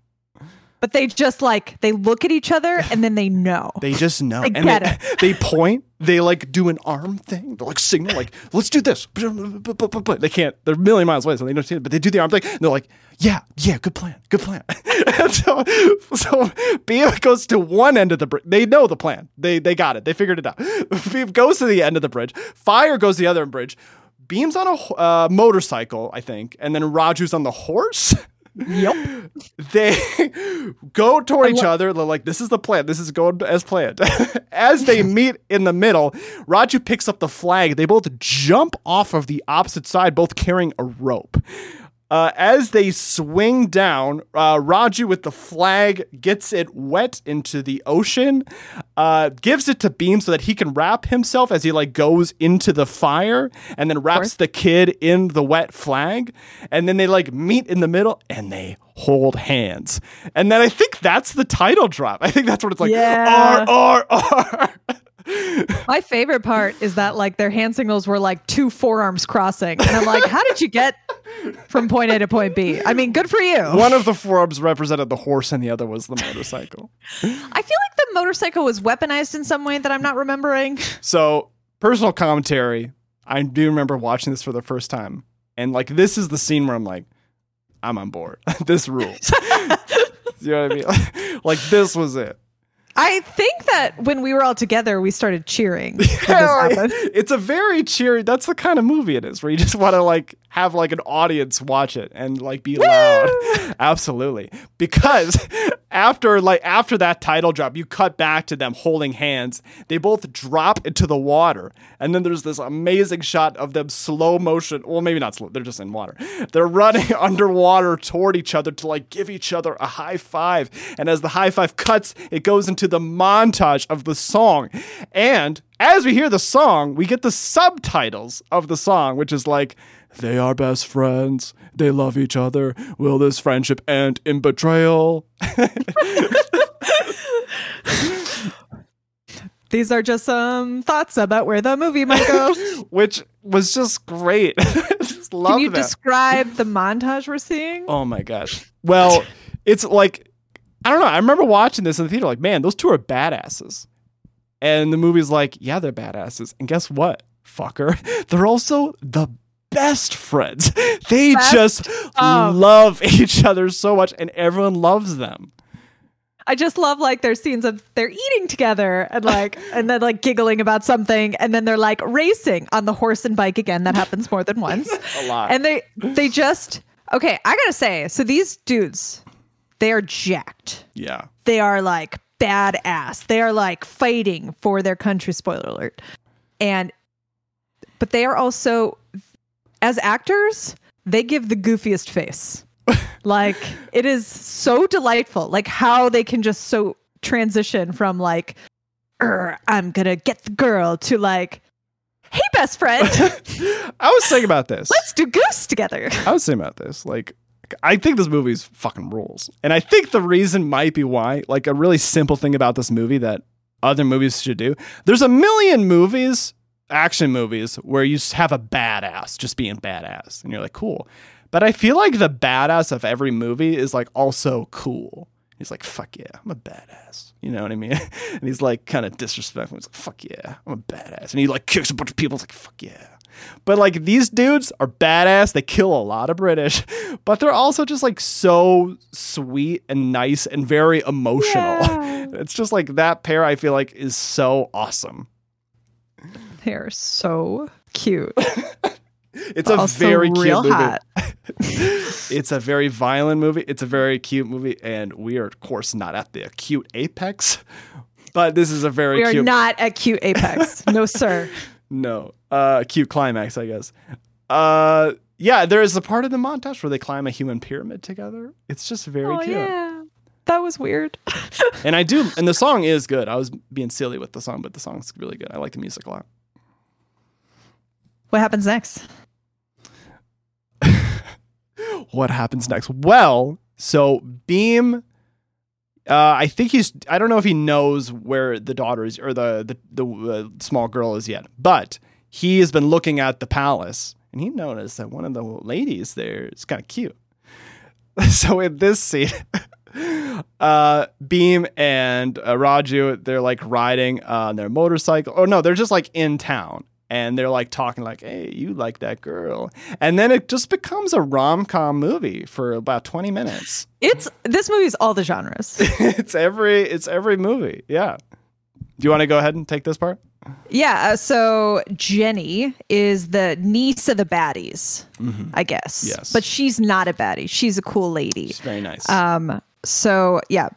[SPEAKER 2] But they just like they look at each other and then they know.
[SPEAKER 1] They just know.
[SPEAKER 2] I
[SPEAKER 1] and
[SPEAKER 2] get
[SPEAKER 1] they,
[SPEAKER 2] it.
[SPEAKER 1] they point, they like do an arm thing. They're like signal, like, let's do this. They can't, they're a million miles away, so they don't see it, but they do the arm thing. And they're like, yeah, yeah, good plan, good plan. and so, so Bheem goes to one end of the bridge. They know the plan. They they got it. They figured it out. Bheem goes to the end of the bridge. Fire goes to the other end bridge. Bheem's on a uh, motorcycle, I think, and then Raju's on the horse.
[SPEAKER 2] Yep.
[SPEAKER 1] they go toward each other. They're like, this is the plan. This is going as planned. as they meet in the middle, Raju picks up the flag. They both jump off of the opposite side, both carrying a rope. Uh, as they swing down, uh, Raju with the flag gets it wet into the ocean, uh, gives it to Bheem so that he can wrap himself as he like goes into the fire, and then wraps the kid in the wet flag, and then they like meet in the middle and they hold hands, and then I think that's the title drop. I think that's what it's like.
[SPEAKER 2] Yeah.
[SPEAKER 1] R R R.
[SPEAKER 2] My favorite part is that like their hand signals were like two forearms crossing. And I'm like, how did you get from point A to point B. I mean, good for you.
[SPEAKER 1] One of the forbs represented the horse, and the other was the motorcycle.
[SPEAKER 2] I feel like the motorcycle was weaponized in some way that I'm not remembering.
[SPEAKER 1] So, personal commentary. I do remember watching this for the first time, and like this is the scene where I'm like, I'm on board. this rules. you know what I mean? like this was it.
[SPEAKER 2] I think that when we were all together, we started cheering.
[SPEAKER 1] Yeah, it's a very cheery. That's the kind of movie it is, where you just want to like have like an audience watch it and like be loud. Absolutely, because after like after that title drop, you cut back to them holding hands. They both drop into the water, and then there's this amazing shot of them slow motion. Well, maybe not slow. They're just in water. They're running underwater toward each other to like give each other a high five. And as the high five cuts, it goes into the montage of the song, and as we hear the song, we get the subtitles of the song, which is like, they are best friends. They love each other. Will this friendship end in betrayal?
[SPEAKER 2] These are just some thoughts about where the movie might go.
[SPEAKER 1] Which was just great. just love
[SPEAKER 2] Can you
[SPEAKER 1] that.
[SPEAKER 2] describe the montage we're seeing?
[SPEAKER 1] oh my gosh. Well, it's like, I don't know. I remember watching this in the theater, like, man, those two are badasses. And the movie's like, yeah, they're badasses. And guess what, fucker? They're also the best friends. They
[SPEAKER 2] Best
[SPEAKER 1] just
[SPEAKER 2] of.
[SPEAKER 1] love each other so much, and everyone loves them.
[SPEAKER 2] I just love like their scenes of they're eating together and like and then like giggling about something and then they're like racing on the horse and bike again. That happens more than once.
[SPEAKER 1] A lot.
[SPEAKER 2] And they they just okay, I gotta say, so these dudes, they are jacked.
[SPEAKER 1] yeah.
[SPEAKER 2] They are like badass. They are like fighting for their country, spoiler alert. And but they are also as actors, they give the goofiest face. like it is so delightful like how they can just so transition from like "Err, i'm gonna get the girl to like hey best friend
[SPEAKER 1] I was thinking about this.
[SPEAKER 2] let's do goose together
[SPEAKER 1] I was thinking about this. Like, I think this movie's fucking rules. And I think the reason might be why, like, a really simple thing about this movie that other movies should do. There's a million movies, action movies, where you have a badass just being badass. And you're like, cool. But I feel like the badass of every movie is like also cool. He's like, fuck yeah, I'm a badass. You know what I mean? and he's like kind of disrespectful. He's like, fuck yeah, I'm a badass. And he like kicks a bunch of people. It's like, fuck yeah. But like these dudes are badass. They kill a lot of British, but they're also just like so sweet and nice and very emotional.
[SPEAKER 2] Yeah.
[SPEAKER 1] It's just like that pair I feel like is so awesome.
[SPEAKER 2] They're so cute
[SPEAKER 1] It's a
[SPEAKER 2] Also
[SPEAKER 1] very cute
[SPEAKER 2] real
[SPEAKER 1] movie.
[SPEAKER 2] hot.
[SPEAKER 1] It's a very violent movie. It's a very cute movie, and we are of course not at the acute apex, but this is a very
[SPEAKER 2] we are
[SPEAKER 1] cute.
[SPEAKER 2] not at cute apex no sir
[SPEAKER 1] no, uh, cute climax, I guess. Uh, yeah, there is a part of the montage where they climb a human pyramid together. It's just very
[SPEAKER 2] oh
[SPEAKER 1] cute,
[SPEAKER 2] yeah that was weird
[SPEAKER 1] and I do. And the song is good. I was being silly with the song, but the song's really good. I like the music a lot.
[SPEAKER 2] What happens next
[SPEAKER 1] what happens next? Well, so Bheem, uh, I think he's. I don't know if he knows where the daughter is or the the, the uh, small girl is yet, but he has been looking at the palace and he noticed that one of the ladies there is kind of cute. so in this scene. Uh, Bheem and uh, Raju, they're like riding on their motorcycle. Oh no, they're just like in town, and they're like talking like, "Hey, you like that girl?" And then it just becomes a rom com movie for about twenty minutes.
[SPEAKER 2] it's this movie's all the genres
[SPEAKER 1] it's every it's every movie. Yeah. Do you want to go ahead and take this part?
[SPEAKER 2] Yeah, uh, so Jenny is the niece of the baddies, I guess.
[SPEAKER 1] Yes.
[SPEAKER 2] But she's not a baddie. She's a cool lady.
[SPEAKER 1] It's very nice.
[SPEAKER 2] Um so yeah,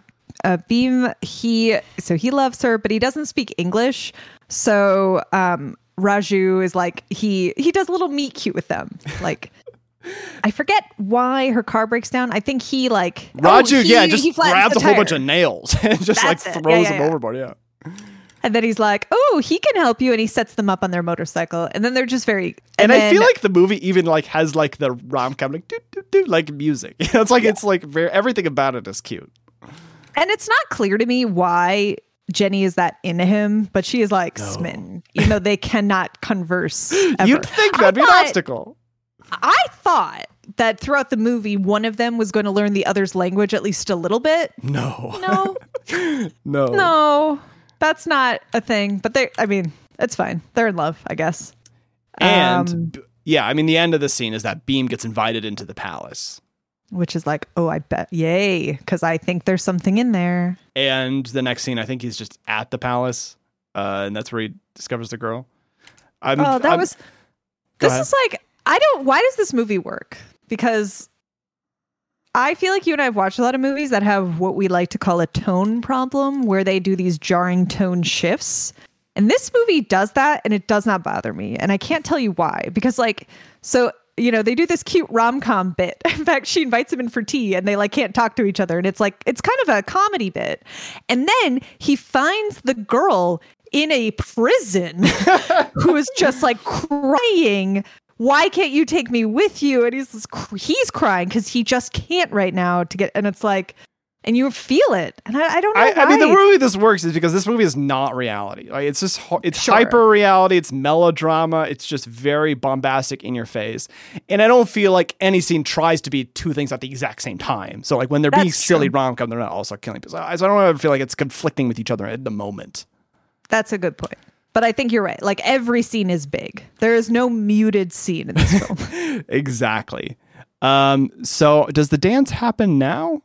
[SPEAKER 2] uh, Bheem he so he loves her, but he doesn't speak English. So um Raju is like he he does a little meet cute with them. Like I forget why her car breaks down. I think he like oh,
[SPEAKER 1] Raju,
[SPEAKER 2] he-
[SPEAKER 1] yeah, just
[SPEAKER 2] he
[SPEAKER 1] grabs a whole bunch of nails and just
[SPEAKER 2] That's
[SPEAKER 1] like throws
[SPEAKER 2] Yeah, yeah,
[SPEAKER 1] them
[SPEAKER 2] yeah.
[SPEAKER 1] overboard. Yeah.
[SPEAKER 2] And then he's like, "Oh, he can help you," and he sets them up on their motorcycle. And then they're just very.
[SPEAKER 1] And, I
[SPEAKER 2] then-
[SPEAKER 1] feel like the movie even like has like the rom com like doo, doo, doo, like music. it's like it's like very everything about it is cute.
[SPEAKER 2] And it's not clear to me why Jenny is that into him, but she is like smitten, even though they cannot converse. Ever.
[SPEAKER 1] You'd think that'd be an obstacle.
[SPEAKER 2] I thought that throughout the movie, one of them was going to learn the other's language at least a little bit.
[SPEAKER 1] No.
[SPEAKER 2] No,
[SPEAKER 1] No.
[SPEAKER 2] no, that's not a thing. But they, I mean, it's fine. They're in love, I guess.
[SPEAKER 1] And
[SPEAKER 2] Um,
[SPEAKER 1] yeah, I mean, the end of the scene is that Bheem gets invited into the palace.
[SPEAKER 2] Which is like, oh, I bet, yay, because I think there's something in there.
[SPEAKER 1] And the next scene, I think he's just at the palace. Uh, and that's where he discovers the girl. I'm,
[SPEAKER 2] Oh, that
[SPEAKER 1] I'm-
[SPEAKER 2] was. This
[SPEAKER 1] ahead.
[SPEAKER 2] is like I don't. Why does this movie work? Because I feel like you and I have watched a lot of movies that have what we like to call a tone problem, where they do these jarring tone shifts. And this movie does that, and it does not bother me. And I can't tell you why. Because like, so you know, they do this cute rom com bit. In fact, she invites him in for tea, and they like can't talk to each other, and it's like it's kind of a comedy bit. And then he finds the girl in a prison who is just like crying why can't you take me with you and he's he's crying because he just can't right now to get and it's like and you feel it and i, I don't know
[SPEAKER 1] I, I mean, the movie this works is because this movie is not reality. Like it's just it's
[SPEAKER 2] Sure.
[SPEAKER 1] hyper reality. It's melodrama. It's just very bombastic in your face. And I don't feel like any scene tries to be two things at the exact same time. So like when they're being
[SPEAKER 2] That's
[SPEAKER 1] silly
[SPEAKER 2] true.
[SPEAKER 1] rom com, they're not also killing people. So I so I don't ever feel like it's conflicting with each other at the moment.
[SPEAKER 2] that's a good point but i think you're right like every scene is big there is no muted scene in this film
[SPEAKER 1] exactly. Um. So does the dance happen now?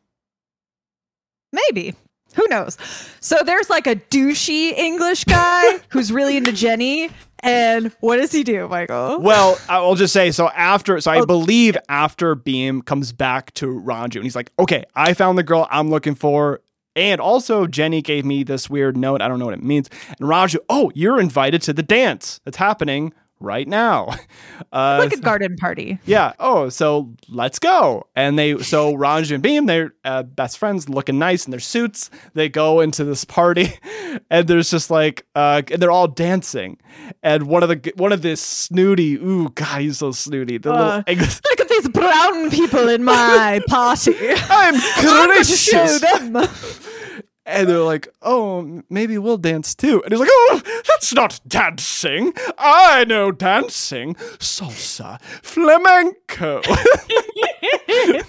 [SPEAKER 2] Maybe who knows so there's like a douchey english guy who's really into jenny and what does he do michael
[SPEAKER 1] Well, I'll just say so after so I
[SPEAKER 2] Oh.
[SPEAKER 1] believe after Bheem comes back to Ranju and he's like, "Okay, I found the girl I'm looking for." And also Jenny gave me this weird note. I don't know what it means. And Ranju, "Oh, you're invited to the dance. That's happening right now." Uh
[SPEAKER 2] like a garden party
[SPEAKER 1] yeah. Oh, so let's go. And they, so Ranju and Bheem, they're uh, best friends, looking nice in their suits. They go into this party, and there's just like, uh, and they're all dancing. And one of the, one of this snooty, ooh, God, he's so snooty. The
[SPEAKER 2] Uh,
[SPEAKER 1] little,
[SPEAKER 2] Look at these brown people in my party.
[SPEAKER 1] I'm
[SPEAKER 2] I'm going to show them.
[SPEAKER 1] And they're like, oh, maybe we'll dance too. And he's like, oh, that's not dancing. I know dancing. Salsa, flamenco.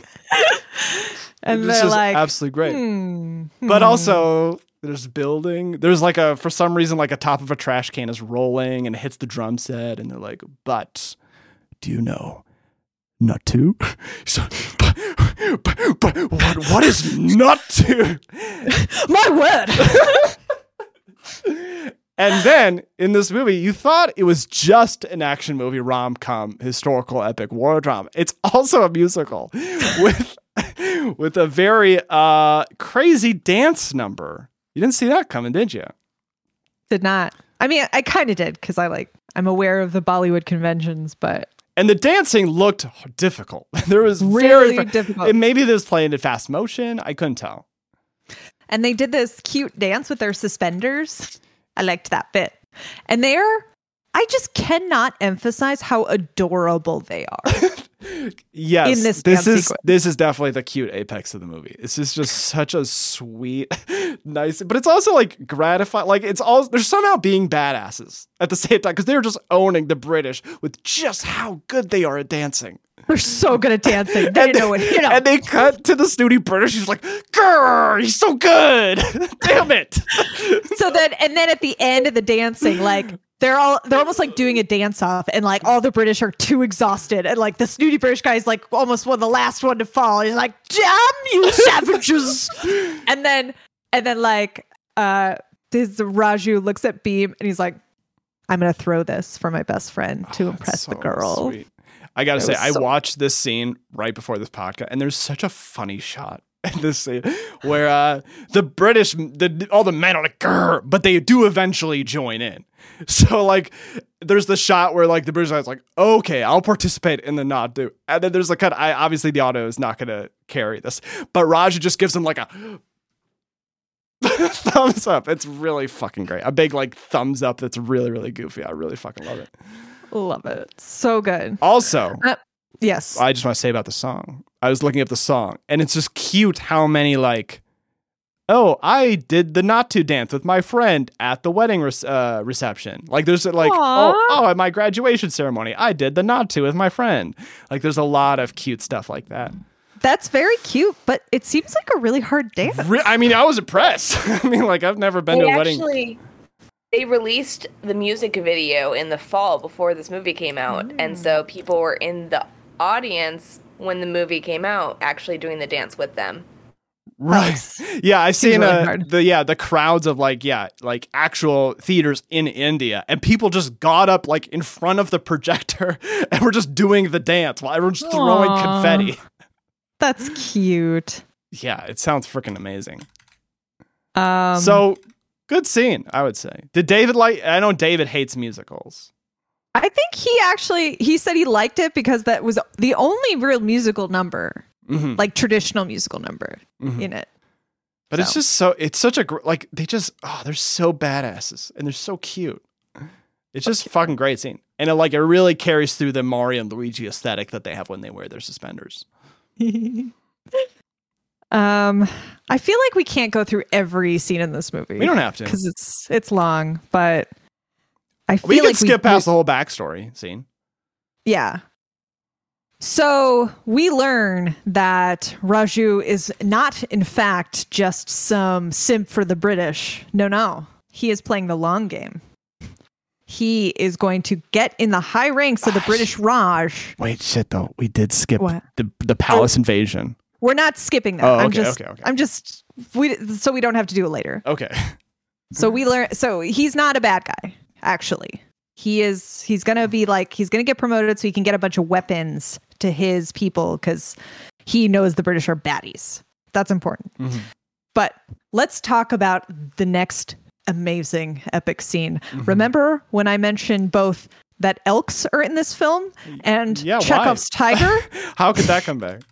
[SPEAKER 2] And
[SPEAKER 1] This
[SPEAKER 2] they're
[SPEAKER 1] is
[SPEAKER 2] like,
[SPEAKER 1] absolutely great.
[SPEAKER 2] hmm,
[SPEAKER 1] But also, there's building. There's like a for some reason like a top of a trash can is rolling and it hits the drum set, and they're like, "But do you know Naatu?" So, but, but, but what what is nut to?
[SPEAKER 2] my word.
[SPEAKER 1] And then in this movie, you thought it was just an action movie, rom com, historical epic war drama. It's also a musical with with a very uh crazy dance number. You didn't see that coming, did you?
[SPEAKER 2] did not. I mean, I kind of did because I like, I'm aware of the Bollywood conventions, but
[SPEAKER 1] And the dancing looked difficult. There was
[SPEAKER 2] Really
[SPEAKER 1] very
[SPEAKER 2] difficult.
[SPEAKER 1] And maybe this playing in fast motion. I couldn't tell.
[SPEAKER 2] and they did this cute dance with their suspenders. I liked that bit. And they're, I just cannot emphasize how adorable they are.
[SPEAKER 1] Yes,
[SPEAKER 2] In this
[SPEAKER 1] this
[SPEAKER 2] dance
[SPEAKER 1] is
[SPEAKER 2] sequence.
[SPEAKER 1] this is definitely the cute apex of the movie. This is just such a sweet, nice, but it's also like gratifying. Like it's all they're somehow being badasses at the same time because they're just owning the British with just how good they are at dancing.
[SPEAKER 2] They're so good at dancing. They know it. You know.
[SPEAKER 1] And they cut to the snooty British. He's like, "Grr, he's so good! Damn it!"
[SPEAKER 2] so then and then at the end of the dancing like they're all they're almost like doing a dance off and like all the british are too exhausted and like the snooty british guy's like almost one of the last one to fall he's like damn you savages and then and then like uh this raju looks at Bheem and he's like i'm gonna throw this for my best friend to
[SPEAKER 1] Oh,
[SPEAKER 2] impress
[SPEAKER 1] it's
[SPEAKER 2] the girl
[SPEAKER 1] sweet. I gotta
[SPEAKER 2] It
[SPEAKER 1] say, I
[SPEAKER 2] so-
[SPEAKER 1] watched this scene right before this podcast, and there's such a funny shot in this scene where uh, the British, the all the men are like, Grr, but they do eventually join in. So like, there's the shot where like the British guy's like, okay, I'll participate, in the Naatu. And then there's the cut. I obviously the auto is not gonna carry this, but Raja just gives him like a. thumbs up. It's really fucking great. A big like thumbs up that's really, really goofy. I really fucking love it.
[SPEAKER 2] love it so good
[SPEAKER 1] Also,
[SPEAKER 2] yes
[SPEAKER 1] I just want to say about the song. I was looking up the song, and it's just cute how many like oh, I did the Naatu dance with my friend at the wedding re- uh, reception. Like there's like, oh, oh, at my graduation ceremony, I did the Naatu with my friend. Like there's a lot of cute stuff like that.
[SPEAKER 2] That's very cute, but it seems like a really hard dance.
[SPEAKER 1] Re- I mean, I was impressed. I mean, like I've never been
[SPEAKER 3] They
[SPEAKER 1] to a wedding.
[SPEAKER 3] actually they released the music video in the fall before this movie came out, and so people were in the audience when the movie came out, actually doing the dance with them.
[SPEAKER 1] Right.
[SPEAKER 2] Nice.
[SPEAKER 1] Yeah, I've seen
[SPEAKER 2] really
[SPEAKER 1] uh, the yeah the crowds of like yeah like actual theaters in India, and people just got up like in front of the projector and were just doing the dance while everyone's throwing confetti.
[SPEAKER 2] That's cute.
[SPEAKER 1] Yeah, it sounds freaking amazing.
[SPEAKER 2] Um,
[SPEAKER 1] so good scene, I would say. Did David like? I know David hates musicals.
[SPEAKER 2] I think he actually he said he liked it because that was the only real musical number,
[SPEAKER 1] hmm
[SPEAKER 2] like traditional musical number
[SPEAKER 1] Mhm.
[SPEAKER 2] in it.
[SPEAKER 1] But it's just so it's such a like they just oh they're so badasses and they're so cute. It's just fucking great scene, and it like it really carries through the Mario and Luigi aesthetic that they have when they wear their suspenders.
[SPEAKER 2] Um, I feel like we can't go through every scene in this movie.
[SPEAKER 1] We don't have to.
[SPEAKER 2] because it's it's long, but I feel like
[SPEAKER 1] We can
[SPEAKER 2] like
[SPEAKER 1] skip past the whole backstory scene.
[SPEAKER 2] Yeah. So we learn that Raju is not, in fact, just some simp for the British. No, no. He is playing the long game. He is going to get in the high ranks of the British Raj.
[SPEAKER 1] Wait, shit though, we did skip
[SPEAKER 2] What?
[SPEAKER 1] the the palace invasion.
[SPEAKER 2] We're not skipping that.
[SPEAKER 1] Oh,
[SPEAKER 2] I'm just,
[SPEAKER 1] okay, okay.
[SPEAKER 2] I'm just, we, so we don't have to do it later.
[SPEAKER 1] Okay,
[SPEAKER 2] So we learn. So he's not a bad guy, actually. He is. He's gonna be like. He's gonna get promoted so he can get a bunch of weapons to his people because he knows the British are baddies. That's important.
[SPEAKER 1] Mhm.
[SPEAKER 2] But let's talk about the next amazing epic scene.
[SPEAKER 1] Mm-hmm.
[SPEAKER 2] Remember when I mentioned both that elks are in this film and
[SPEAKER 1] Yeah, why?
[SPEAKER 2] Chekhov's tiger?
[SPEAKER 1] how could that come back?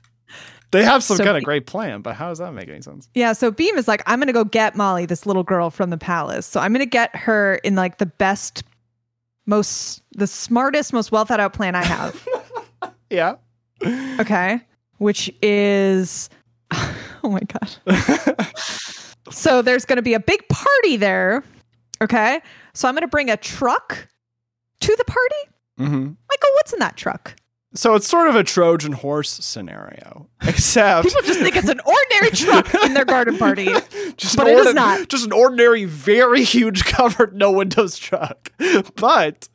[SPEAKER 1] They have some
[SPEAKER 2] So
[SPEAKER 1] kind of great plan, but how does that make any sense?
[SPEAKER 2] Yeah, so Bheem is like, I'm gonna go get Malli, this little girl from the palace. So I'm gonna get her in like the best, most, the smartest, most well thought out plan I have.
[SPEAKER 1] Yeah.
[SPEAKER 2] Okay, which is, oh my god. So there's gonna be a big party there. Okay, so I'm gonna bring a truck to the party.
[SPEAKER 1] hmm
[SPEAKER 2] Michael, what's in that truck?
[SPEAKER 1] So it's sort of a Trojan horse scenario, except
[SPEAKER 2] People just think it's an ordinary truck in their garden party.
[SPEAKER 1] just
[SPEAKER 2] But it is not.
[SPEAKER 1] just an ordinary, very huge covered no windows truck. But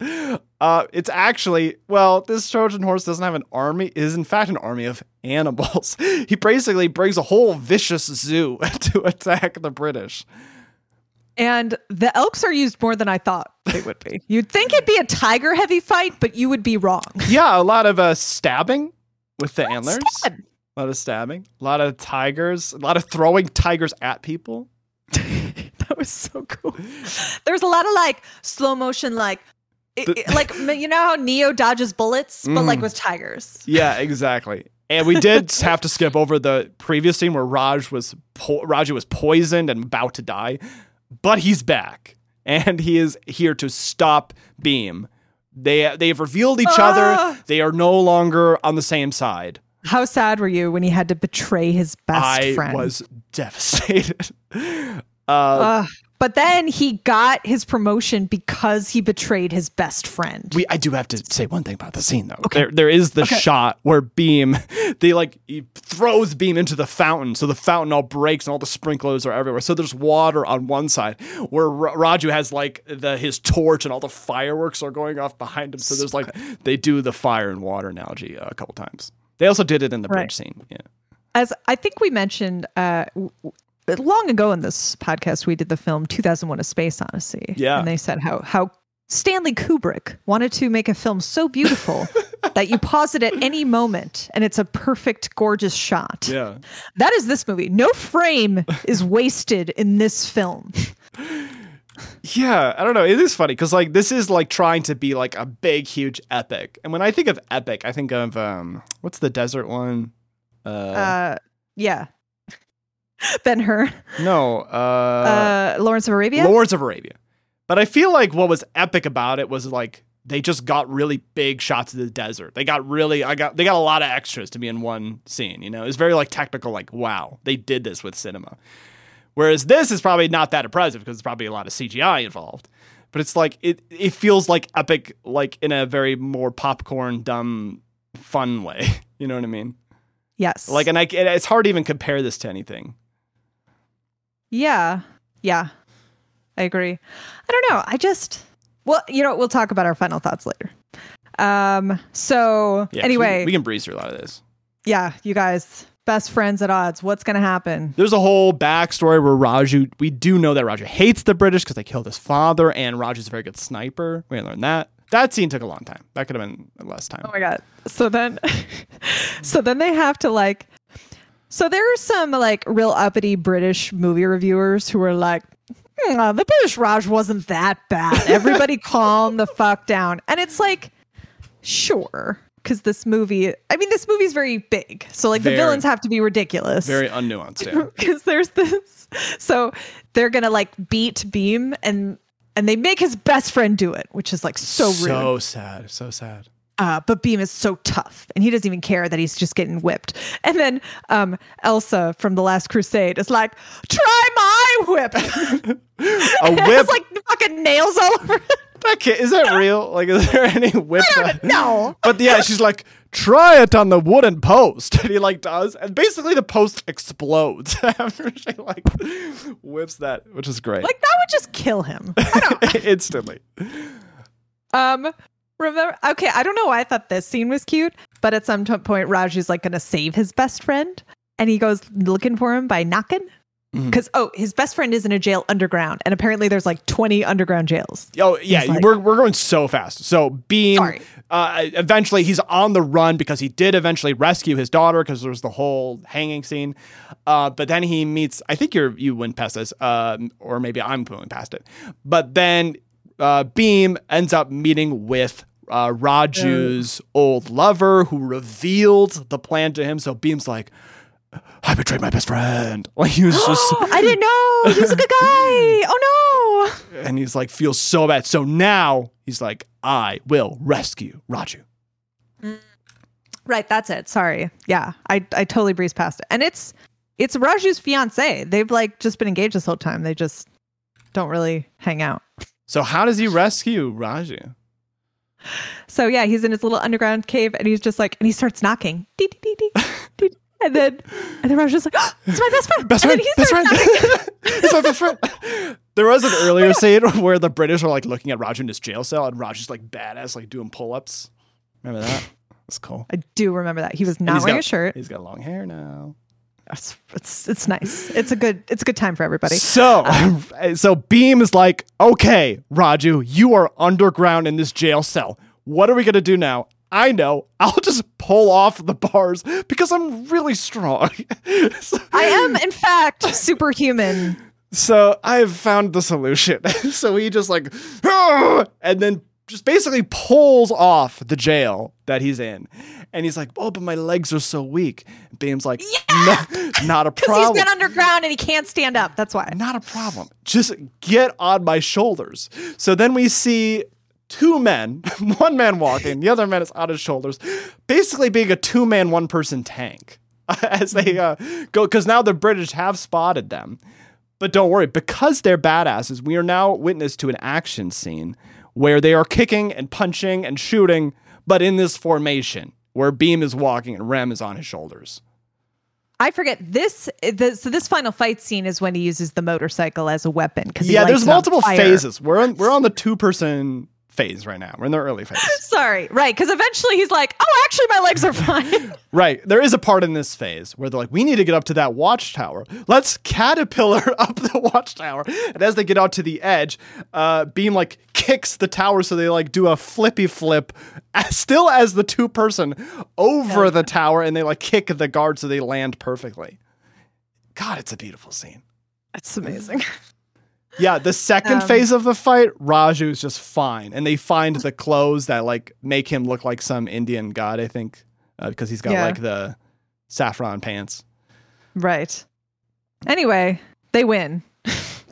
[SPEAKER 1] uh, it's actually well, this Trojan horse doesn't have an army. It is in fact an army of animals. He basically brings a whole vicious zoo to attack the British.
[SPEAKER 2] And the elks are used more than I thought they would be. You'd think it'd be a tiger heavy fight, but you would be wrong.
[SPEAKER 1] Yeah, a lot of uh, stabbing with the antlers.
[SPEAKER 2] Stab.
[SPEAKER 1] A lot of stabbing. A lot of tigers. A lot of throwing tigers at people.
[SPEAKER 2] that was so cool. There was a lot of like slow motion, like, it,
[SPEAKER 1] The-
[SPEAKER 2] it- like you know how Neo dodges bullets, but like
[SPEAKER 1] Mhm.
[SPEAKER 2] with tigers.
[SPEAKER 1] Yeah, exactly. And we did have to skip over the previous scene where Raj was po- Raji was poisoned and about to die, but he's back and he is here to stop Bheem. They they have revealed each
[SPEAKER 2] Ah.
[SPEAKER 1] other. They are no longer on the same side.
[SPEAKER 2] How sad were you when he had to betray his best
[SPEAKER 1] I
[SPEAKER 2] friend?
[SPEAKER 1] I was devastated. Uh,
[SPEAKER 2] Ugh. But then he got his promotion because he betrayed his best friend.
[SPEAKER 1] We, I do have to say one thing about the scene though. Okay. There, there is the shot where Bheem, they like he throws Bheem into the fountain, so the fountain all breaks and all the sprinklers are everywhere. So there's water on one side where Ra- Raju has like the his torch and all the fireworks are going off behind him. So there's like they do the fire and water analogy uh, a couple times. They also did it in the bridge
[SPEAKER 2] Right.
[SPEAKER 1] scene. Yeah.
[SPEAKER 2] As I think we mentioned uh, w- long ago in this podcast, we did the film 2001: A Space Odyssey.
[SPEAKER 1] Yeah.
[SPEAKER 2] and they said how how Stanley Kubrick wanted to make a film so beautiful that you pause it at any moment and it's a perfect, gorgeous shot.
[SPEAKER 1] Yeah.
[SPEAKER 2] That is this movie. No frame is wasted in this film.
[SPEAKER 1] Yeah, I don't know. It is funny because like this is like trying to be like a big, huge epic. And when I think of epic, I think of um, what's the desert one? Uh,
[SPEAKER 2] Uh, yeah. Ben Hur,
[SPEAKER 1] no, uh,
[SPEAKER 2] uh, Lawrence of Arabia.
[SPEAKER 1] Lords of Arabia. But I feel like what was epic about it was like they just got really big shots of the desert. They got really, I got, they got a lot of extras to be in one scene. You know, it's very like technical. Like, wow, they did this with cinema. Whereas this is probably not that impressive because there's probably a lot of CGI involved. But it's like it it feels like epic, like in a very more popcorn, dumb, fun way. You know what I mean?
[SPEAKER 2] Yes.
[SPEAKER 1] Like, and I and it's hard to even compare this to anything.
[SPEAKER 2] Yeah. Yeah. I agree. I don't know. I just well, you know, we'll talk about our final thoughts later. Um so
[SPEAKER 1] Yeah,
[SPEAKER 2] anyway,
[SPEAKER 1] we, can breeze through a lot of this.
[SPEAKER 2] yeah, you guys best friends at odds. What's going to happen?
[SPEAKER 1] There's a whole backstory where Raju. We do know that Raju hates the British because they killed his father, and Raju's a very good sniper. We learned that. That scene took a long time. That could have been less time.
[SPEAKER 2] Oh my god. So then so then they have to like so there are some like real uppity British movie reviewers who are like "Hmm, uh, the British Raj wasn't that bad. Everybody calm the fuck down. And it's like sure because this movie I mean this movie's very big. So like
[SPEAKER 1] Very.
[SPEAKER 2] the villains have to be ridiculous.
[SPEAKER 1] Very unnuanced. Yeah.
[SPEAKER 2] because there's this so they're gonna like beat Bheem and and they make his best friend do it which is like so rude
[SPEAKER 1] So sad. So sad.
[SPEAKER 2] Uh, but Bheem is so tough and he doesn't even care that he's just getting whipped and then um elsa from the last crusade is like try my whip
[SPEAKER 1] A whip.
[SPEAKER 2] like fucking nails all over it
[SPEAKER 1] that kid, is that real? Like, is there any whip?
[SPEAKER 2] no
[SPEAKER 1] But yeah, she's like, try it on the wooden post. And he like does. And basically the post explodes after she like whips that, which is great.
[SPEAKER 2] like that would just kill him
[SPEAKER 1] Instantly.
[SPEAKER 2] Um, remember? Okay, I don't know why I thought this scene was cute, but at some point, Raju's like going to save his best friend, and he goes looking for him by knocking. Because oh, his best friend is in a jail underground, and apparently there's like 20 underground jails.
[SPEAKER 1] Oh yeah,
[SPEAKER 2] like-
[SPEAKER 1] we're we're going so fast. So
[SPEAKER 2] Bheem,
[SPEAKER 1] uh, eventually he's on the run because he did eventually rescue his daughter because there was the whole hanging scene. Uh, but then he meets. I think you're you went past this, um, or maybe I'm going past it. But then uh, Bheem ends up meeting with. Uh, Raju's old lover, who revealed the plan to him. So Bheem's like, "I betrayed my best friend." Like he was just,
[SPEAKER 2] I didn't know he was a good guy. Oh no!
[SPEAKER 1] and he's like feels so bad. So now he's like, I will rescue Raju.
[SPEAKER 2] Right, that's it. Sorry. Yeah, I I totally breezed past it, and it's it's Raju's fiance. They've like just been engaged this whole time. They just don't really hang out.
[SPEAKER 1] So how does he rescue Raju?
[SPEAKER 2] So yeah, he's in his little underground cave, and he's just like, and he starts knocking, Dee, dee, dee, and then and then Raj just like, oh, it's my best friend,
[SPEAKER 1] Best friend, best friend. It's my best friend. There was an earlier scene where the British are like looking at Raju in his jail cell, and Raju's like badass, like doing pull ups. Remember that? That's cool.
[SPEAKER 2] I do remember that he was not wearing
[SPEAKER 1] got-
[SPEAKER 2] a shirt.
[SPEAKER 1] He's got long hair now.
[SPEAKER 2] It's, it's it's nice. It's a good it's a good time for everybody.
[SPEAKER 1] So, so Bheem is like, okay, Raju, you are underground in this jail cell. What are we gonna do now? I know. I'll just pull off the bars because I'm really strong. so,
[SPEAKER 2] I am in fact superhuman.
[SPEAKER 1] so I've found the solution. so he just like, "Ah!" and then just basically pulls off the jail that he's in. And he's like, oh, but my legs are so weak. Bheem's like, "No, not a
[SPEAKER 2] Because
[SPEAKER 1] problem.
[SPEAKER 2] he's been underground and he can't stand up. That's why.
[SPEAKER 1] Not a problem. Just get on my shoulders. So then we see two men, one man walking, the other man is on his shoulders, basically being a two man, one person tank as they uh, go. Because now the British have spotted them. But don't worry, because they're badasses, we are now witness to an action scene where they are kicking and punching and shooting, but in this formation where Bheem is walking and Ram is on his shoulders.
[SPEAKER 2] I forget this. The, so this final fight scene is when he uses the motorcycle as a weapon. Because
[SPEAKER 1] Yeah, there's multiple phases. We're on, we're on the two person phase right now. We're in the early phase.
[SPEAKER 2] Sorry, right? Because eventually he's like, "Oh, actually, my legs are fine."
[SPEAKER 1] right. There is a part in this phase where they're like, we need to get up to that watchtower. Let's caterpillar up the watchtower. And as they get out to the edge, uh, Bheem like kicks the tower so they like do a flippy flip, as, still as the two person over the tower, and they like kick the guard so they land perfectly. God, it's a beautiful scene.
[SPEAKER 2] That's amazing.
[SPEAKER 1] Yeah, the second
[SPEAKER 2] Um,
[SPEAKER 1] phase of the fight, Raju is just fine, and they find the clothes that like make him look like some Indian god. I think uh, because he's got
[SPEAKER 2] Yeah.
[SPEAKER 1] like the saffron pants.
[SPEAKER 2] right. Anyway, they win.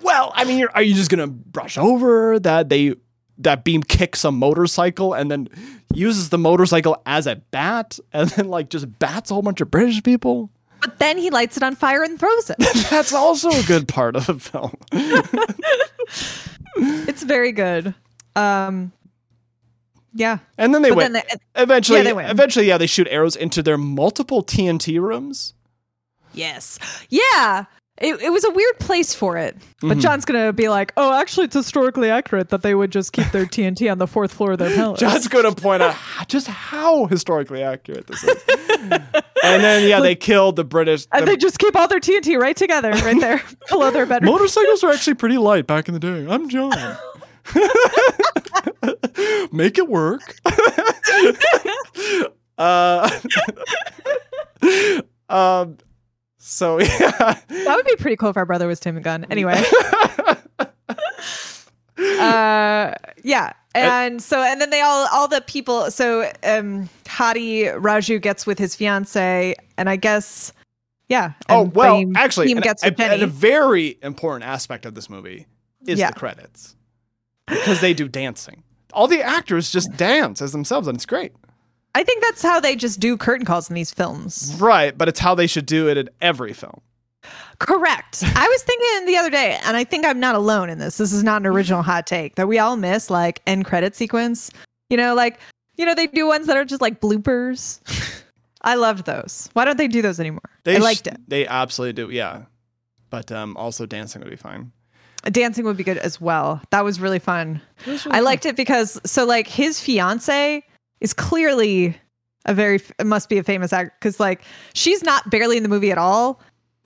[SPEAKER 1] Well, I mean, you're, are you just gonna brush over that they that Bheem kicks a motorcycle and then uses the motorcycle as a bat and then like just bats a whole bunch of British people?
[SPEAKER 2] But then he lights it on fire and throws it.
[SPEAKER 1] That's also a good part of the film.
[SPEAKER 2] it's very good. Um, yeah.
[SPEAKER 1] And then they
[SPEAKER 2] But
[SPEAKER 1] went.
[SPEAKER 2] then they-
[SPEAKER 1] eventually,
[SPEAKER 2] yeah, they win.
[SPEAKER 1] eventually, yeah, they shoot arrows into their multiple TNT rooms.
[SPEAKER 2] Yes. Yeah. It, it was a weird place for it. But John's going to be like, oh, actually, it's historically accurate that they would just keep their TNT on the fourth floor of their palace.
[SPEAKER 1] John's going to point out just how historically accurate this is. and then, yeah, they killed the British.
[SPEAKER 2] and
[SPEAKER 1] the-
[SPEAKER 2] they just keep all their TNT right together, right there below their bedroom.
[SPEAKER 1] Motorcycles are actually pretty light back in the day. I'm John. Make it work. uh, um, so yeah,
[SPEAKER 2] That would be pretty cool if our brother was Tim Gunn. Anyway. uh yeah. And so and then they all all the people so um Hadi Raju gets with his fiance and I guess yeah.
[SPEAKER 1] oh well, actually, and,
[SPEAKER 2] gets
[SPEAKER 1] and- and a very important aspect of this movie is
[SPEAKER 2] Yeah.
[SPEAKER 1] the credits because they do dancing. All the actors just dance as themselves, and it's great.
[SPEAKER 2] I think that's how they just do curtain calls in these films.
[SPEAKER 1] Right, but it's how they should do it in every film.
[SPEAKER 2] Correct. I was thinking the other day, and I think I'm not alone in this. This is not an original hot take that we all miss, like end credit sequence. You know, like you know they do ones that are just like bloopers. I loved those. Why don't they do those anymore?
[SPEAKER 1] They
[SPEAKER 2] I
[SPEAKER 1] sh-
[SPEAKER 2] liked it.
[SPEAKER 1] They absolutely do, yeah. But um, also dancing would be fine.
[SPEAKER 2] Dancing would be good as well. That was really fun. I liked it because so like his fiance is clearly a very must be a famous actor because like she's not barely in the movie at all.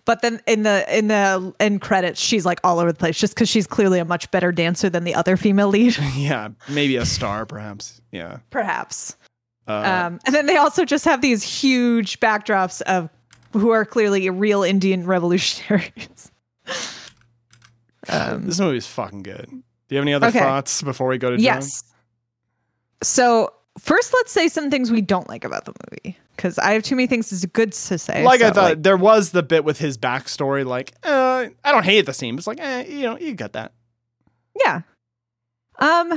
[SPEAKER 2] But then in the in the end credits, she's like all over the place just because she's clearly a much better dancer than the other female lead,
[SPEAKER 1] Yeah, maybe a star, perhaps. Yeah.
[SPEAKER 2] perhaps.
[SPEAKER 1] Uh,
[SPEAKER 2] Um, and then they also just have these huge backdrops of who are clearly real Indian revolutionaries. um,
[SPEAKER 1] this movie is fucking good. Do you have any other
[SPEAKER 2] Okay.
[SPEAKER 1] thoughts before we go to?
[SPEAKER 2] Yes. So first, let's say some things we don't like about the movie because I have too many things that's good to say.
[SPEAKER 1] Like I
[SPEAKER 2] So,
[SPEAKER 1] thought, there was the bit with his backstory. Like, uh, I don't hate the scene. It's like, eh, you know, you got that.
[SPEAKER 2] yeah. Um,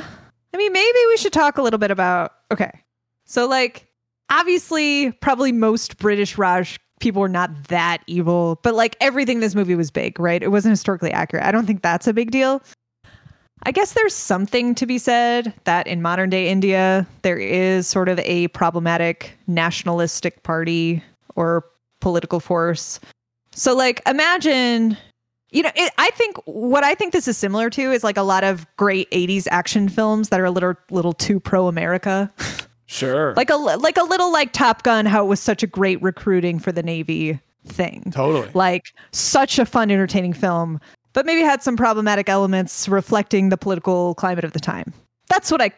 [SPEAKER 2] I mean, maybe we should talk a little bit about. Okay, so like, obviously, probably most British Raj people were not that evil, but like everything in this movie was big, right? It wasn't historically accurate. I don't think that's a big deal. I guess there's something to be said that in modern day India, there is sort of a problematic nationalistic party or political force. So, like, imagine, you know, it, I think what I think this is similar to is like a lot of great 80s action films that are a little, little too pro America.
[SPEAKER 1] Sure.
[SPEAKER 2] like a like a little like Top Gun, how it was such a great recruiting for the Navy thing
[SPEAKER 1] totally.
[SPEAKER 2] like such a fun entertaining film but maybe had some problematic elements reflecting the political climate of the time that's what i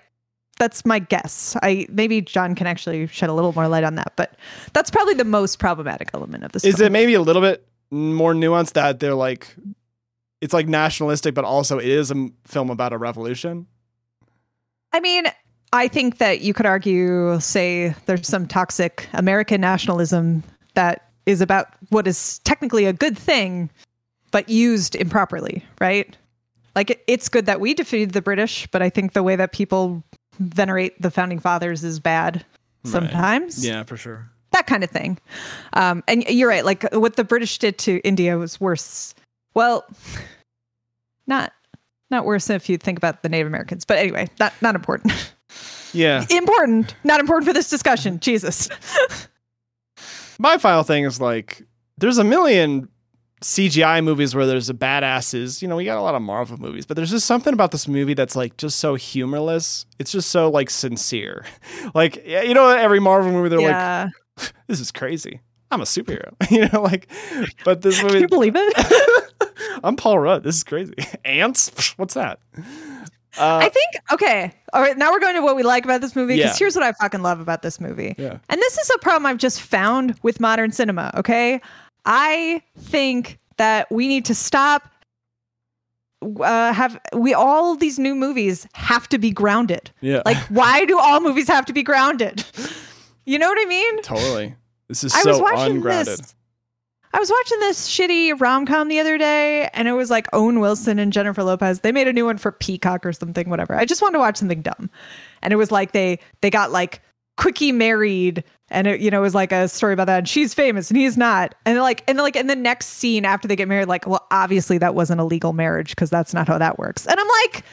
[SPEAKER 2] that's my guess i maybe john can actually shed a little more light on that but that's probably the most problematic element of this
[SPEAKER 1] Is
[SPEAKER 2] film.
[SPEAKER 1] it maybe a little bit more nuanced that they're like, it's like nationalistic, but also it is a film about a revolution?
[SPEAKER 2] i mean i think that you could argue say there's some toxic american nationalism that is about what is technically a good thing but used improperly right? Like it, it's good that we defeated the british but i think the way that people venerate the founding fathers is bad sometimes.
[SPEAKER 1] Yeah, for sure.
[SPEAKER 2] that kind of thing. Um, and you're right like what the british did to india was worse. Well not not worse if you think about the native americans but anyway not not important.
[SPEAKER 1] Yeah.
[SPEAKER 2] important not important for this discussion. Jesus.
[SPEAKER 1] My final thing is like, there's a million CGI movies where there's a badasses. You know, we got a lot of Marvel movies, but there's just something about this movie that's like just so humorless. It's just so like sincere. Like, yeah, you know, every Marvel movie, they're like, this is crazy. I'm a superhero, you know, like, but this
[SPEAKER 2] can
[SPEAKER 1] movie,
[SPEAKER 2] you believe it
[SPEAKER 1] I'm Paul Rudd. This is crazy. Ants? What's that?
[SPEAKER 2] Uh, I think okay. All right, now we're going to what we like about this movie because
[SPEAKER 1] Yeah.
[SPEAKER 2] here's what I fucking love about this movie.
[SPEAKER 1] Yeah.
[SPEAKER 2] And this is a problem I've just found with modern cinema, okay? I think that we need to stop uh have we all these new movies have to be grounded.
[SPEAKER 1] Yeah.
[SPEAKER 2] Like why do all movies have to be grounded? You know what I mean?
[SPEAKER 1] totally. This is
[SPEAKER 2] I was
[SPEAKER 1] so
[SPEAKER 2] watching
[SPEAKER 1] ungrounded.
[SPEAKER 2] this. I was watching this shitty rom com the other day, and it was like Owen Wilson and Jennifer Lopez. They made a new one for Peacock or something, whatever. I just wanted to watch something dumb, and it was like they they got like quickie married and it, you know, it was like a story about that. And she's famous and he's not. And like, and like in the next scene after they get married, like, well, obviously that wasn't a legal marriage because that's not how that works. And I'm like,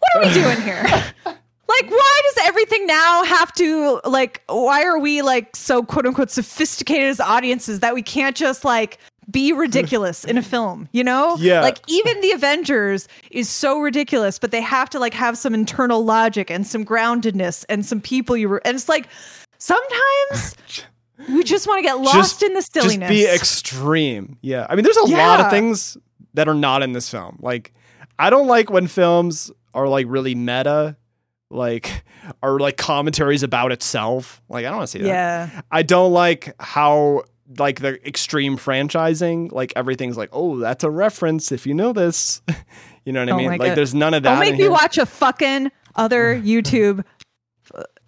[SPEAKER 2] what are we doing here? like, why does everything now have to like? Why are we like so quote unquote sophisticated as audiences that we can't just like be ridiculous in a film? You know?
[SPEAKER 1] Yeah.
[SPEAKER 2] Like even the Avengers is so ridiculous, but they have to like have some internal logic and some groundedness and some people you were. And it's like sometimes we just want to get lost
[SPEAKER 1] Just-
[SPEAKER 2] in the silliness.
[SPEAKER 1] Just be extreme. Yeah. I mean, there's a lot of things that are not in this film. Like, I don't like when films are like really meta, like, are like commentaries about itself. Like, I don't want to see that.
[SPEAKER 2] yeah.
[SPEAKER 1] I don't like how like the extreme franchising, like everything's like, oh, that's a reference if you know this. you know what I
[SPEAKER 2] Don't
[SPEAKER 1] mean?
[SPEAKER 2] like
[SPEAKER 1] Like, there's none of that.
[SPEAKER 2] Don't make
[SPEAKER 1] in
[SPEAKER 2] me
[SPEAKER 1] here.
[SPEAKER 2] watch a fucking other YouTube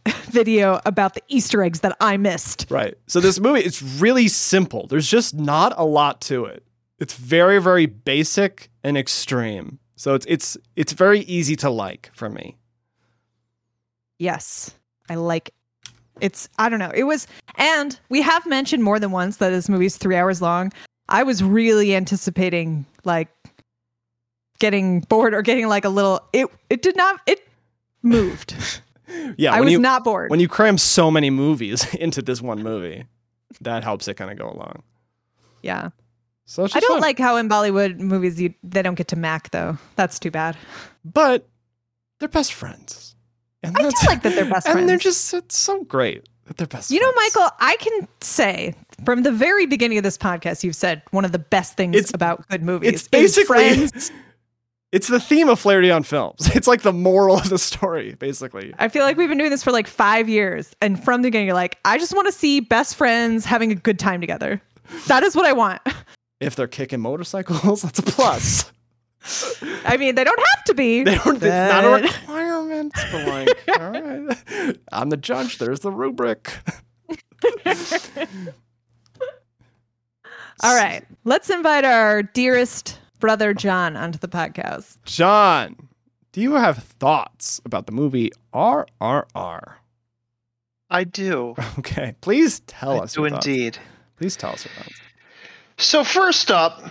[SPEAKER 2] video about the Easter eggs that I missed.
[SPEAKER 1] Right. So this movie, it's really simple. There's just not a lot to it. It's very, very basic and extreme. So it's it's it's very easy to like for me.
[SPEAKER 2] Yes, I like. It's I don't know. It was, and we have mentioned more than once that this movie's three hours long. I was really anticipating like getting bored or getting like a little. It it did not. It moved.
[SPEAKER 1] Yeah,
[SPEAKER 2] I
[SPEAKER 1] when
[SPEAKER 2] was
[SPEAKER 1] you
[SPEAKER 2] not bored.
[SPEAKER 1] when you cram so many movies into this one movie, that helps it kind of go along.
[SPEAKER 2] yeah,
[SPEAKER 1] So
[SPEAKER 2] I don't
[SPEAKER 1] fun.
[SPEAKER 2] like how in Bollywood movies you they don't get to Mac though. That's too bad.
[SPEAKER 1] but they're best friends. And
[SPEAKER 2] I do like that they're best
[SPEAKER 1] and
[SPEAKER 2] friends.
[SPEAKER 1] they're just it's so great that they're best
[SPEAKER 2] You know. Michael, I can say from the very beginning of this podcast, you've said one of the best things
[SPEAKER 1] It's-
[SPEAKER 2] about good movies.
[SPEAKER 1] it's
[SPEAKER 2] is
[SPEAKER 1] basically-
[SPEAKER 2] friends.
[SPEAKER 1] It's the theme of Flaherty on films. It's like the moral of the story, basically.
[SPEAKER 2] I feel like we've been doing this for like five years, and from the beginning, you're like, I just want to see best friends having a good time together. That is what I want.
[SPEAKER 1] If they're kicking motorcycles, that's a plus.
[SPEAKER 2] I mean, they don't have to be.
[SPEAKER 1] They don't, it's not a
[SPEAKER 2] but-
[SPEAKER 1] requirement, but like, all right. I'm the judge. There's the rubric.
[SPEAKER 2] All right, let's invite our dearest brother John onto the podcast.
[SPEAKER 1] John, do you have thoughts about the movie RRR?
[SPEAKER 4] I do.
[SPEAKER 1] Okay, please tell
[SPEAKER 4] I
[SPEAKER 1] us.
[SPEAKER 4] do
[SPEAKER 1] your thoughts.
[SPEAKER 4] indeed.
[SPEAKER 1] Please tell us your thoughts.
[SPEAKER 4] So first up,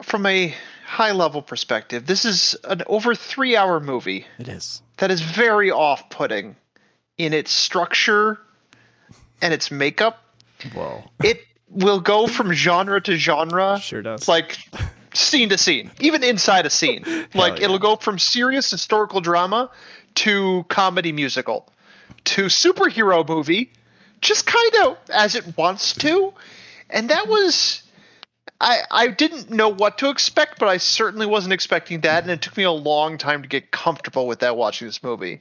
[SPEAKER 4] from a high level perspective, this is an over three hour movie
[SPEAKER 1] It is.
[SPEAKER 4] that is very off putting in its structure and its makeup.
[SPEAKER 1] Whoa.
[SPEAKER 4] It will go from genre to genre.
[SPEAKER 1] Sure does.
[SPEAKER 4] It's like scene to scene, even inside a scene. like
[SPEAKER 1] yeah.
[SPEAKER 4] it'll go from serious historical drama to comedy musical to superhero movie, just kind of as it wants to. And that was I I didn't know what to expect, but I certainly wasn't expecting that, and it took me a long time to get comfortable with that watching this movie.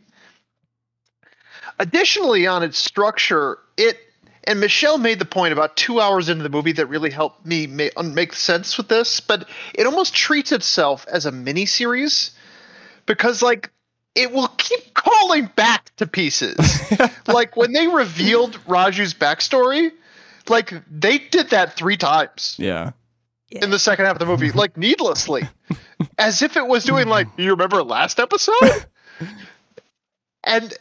[SPEAKER 4] Additionally, on its structure, it and Michelle made the point about two hours into the movie that really helped me make, make sense with this, but it almost treats itself as a mini series because, like, it will keep calling back to pieces. like when they revealed Raju's backstory, like they did that three times
[SPEAKER 1] yeah.
[SPEAKER 4] in the second half of the movie, like needlessly, as if it was doing like you remember last episode, and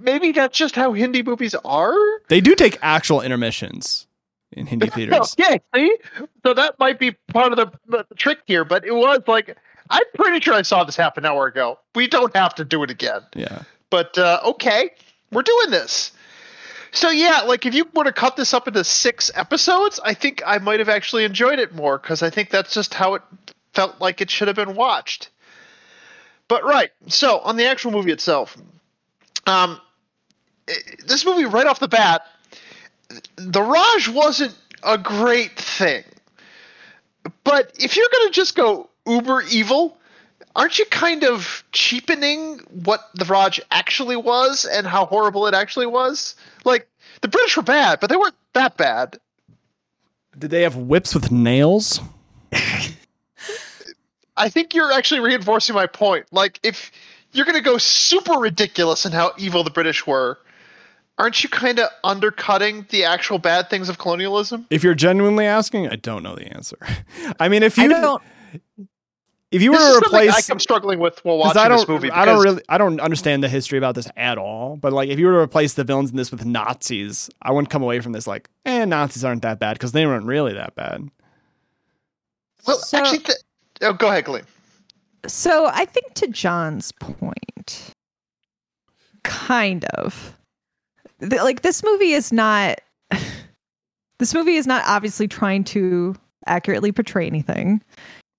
[SPEAKER 4] maybe that's just how Hindi movies are.
[SPEAKER 1] They do take actual intermissions in Hindi theaters.
[SPEAKER 4] Okay, see, so that might be part of the, the trick here, but it was like I'm pretty sure I saw this half an hour ago. We don't have to do it again.
[SPEAKER 1] Yeah.
[SPEAKER 4] But uh, okay, we're doing this. So yeah, like if you were to cut this up into six episodes, I think I might have actually enjoyed it more because I think that's just how it felt like it should have been watched. But right, so on the actual movie itself, um, this movie right off the bat, the Raj wasn't a great thing. But if you're gonna just go uber evil, aren't you kind of cheapening what the Raj actually was and how horrible it actually was? Like the British were bad, but they weren't that bad.
[SPEAKER 1] Did they have whips with nails?
[SPEAKER 4] I think you're actually reinforcing my point. Like if you're going to go super ridiculous in how evil the British were, aren't you kind of undercutting the actual bad things of colonialism?
[SPEAKER 1] If you're genuinely asking, I don't know the answer. I mean, if you
[SPEAKER 2] I don't.
[SPEAKER 1] if you were
[SPEAKER 4] This is
[SPEAKER 1] to replace
[SPEAKER 4] I'm struggling with while
[SPEAKER 1] because
[SPEAKER 4] watching
[SPEAKER 1] I don't,
[SPEAKER 4] this movie.
[SPEAKER 1] I don't really, I don't understand the history about this at all. But like, if you were to replace the villains in this with Nazis, I wouldn't come away from this like, eh, Nazis aren't that bad because they weren't really that bad.
[SPEAKER 4] Well,
[SPEAKER 2] So-
[SPEAKER 4] actually, th- oh, go ahead, Glenn.
[SPEAKER 2] So I think to John's point, kind of, like this movie is not. this movie is not obviously trying to accurately portray anything,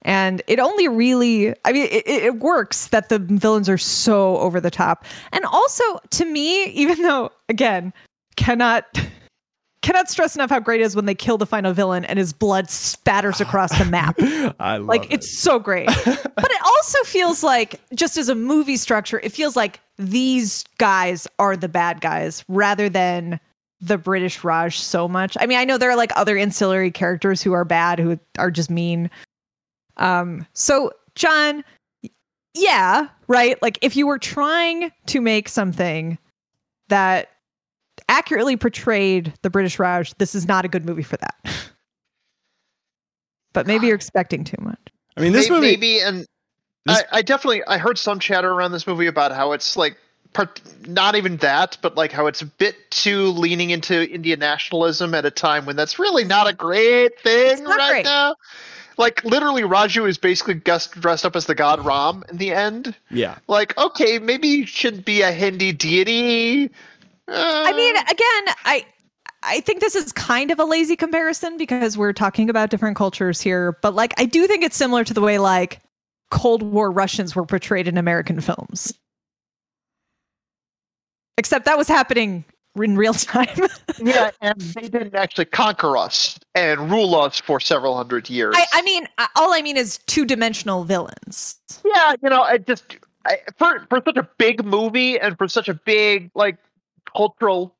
[SPEAKER 2] and it only really. I mean, it, it works that the villains are so over the top, and also to me, even though again, cannot. Cannot stress enough how great it is when they kill the final villain and his blood spatters across the map.
[SPEAKER 1] I love
[SPEAKER 2] Like
[SPEAKER 1] it.
[SPEAKER 2] it's so great. but it also feels like just as a movie structure, it feels like these guys are the bad guys rather than the British Raj so much. I mean, I know there are like other ancillary characters who are bad who are just mean. Um so John yeah, right? Like if you were trying to make something that accurately portrayed the British Raj, this is not a good movie for that. but maybe you're expecting too much.
[SPEAKER 1] I mean, this
[SPEAKER 4] May-
[SPEAKER 1] movie.
[SPEAKER 4] maybe, and
[SPEAKER 1] this-
[SPEAKER 4] I, I definitely I heard some chatter around this movie about how it's like part, not even that, but like how it's a bit too leaning into Indian nationalism at a time when that's really not a great thing right
[SPEAKER 2] great.
[SPEAKER 4] now. Like literally, Raju is basically dressed up as the god Ram in the end.
[SPEAKER 1] yeah,
[SPEAKER 4] Like, okay, maybe you should be a Hindi deity. Uh,
[SPEAKER 2] I mean, again, I I think this is kind of a lazy comparison because we're talking about different cultures here, but like I do think it's similar to the way like Cold War Russians were portrayed in American films. Except that was happening in real time.
[SPEAKER 4] yeah, and they didn't actually conquer us and rule us for several hundred years.
[SPEAKER 2] I, I mean, all I mean is two-dimensional villains.
[SPEAKER 4] Yeah, you know, I just I, for for such a big movie and for such a big like cultural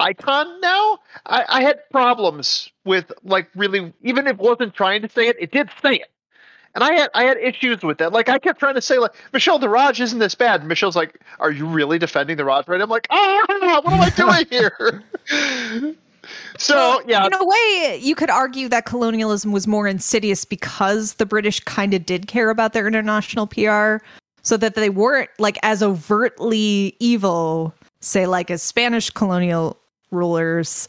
[SPEAKER 4] icon now, I, I had problems with like really even if it wasn't trying to say it, it did say it. And I had I had issues with that. Like I kept trying to say like Michelle the Raj isn't this bad. And Michelle's like, Are you really defending the Raj right? I'm like, ah, what am I doing here? so
[SPEAKER 2] Well,
[SPEAKER 4] yeah,
[SPEAKER 2] In a way, you could argue that colonialism was more insidious because the British kind of did care about their international PR, so that they weren't like as overtly evil, say, like as Spanish colonial rulers.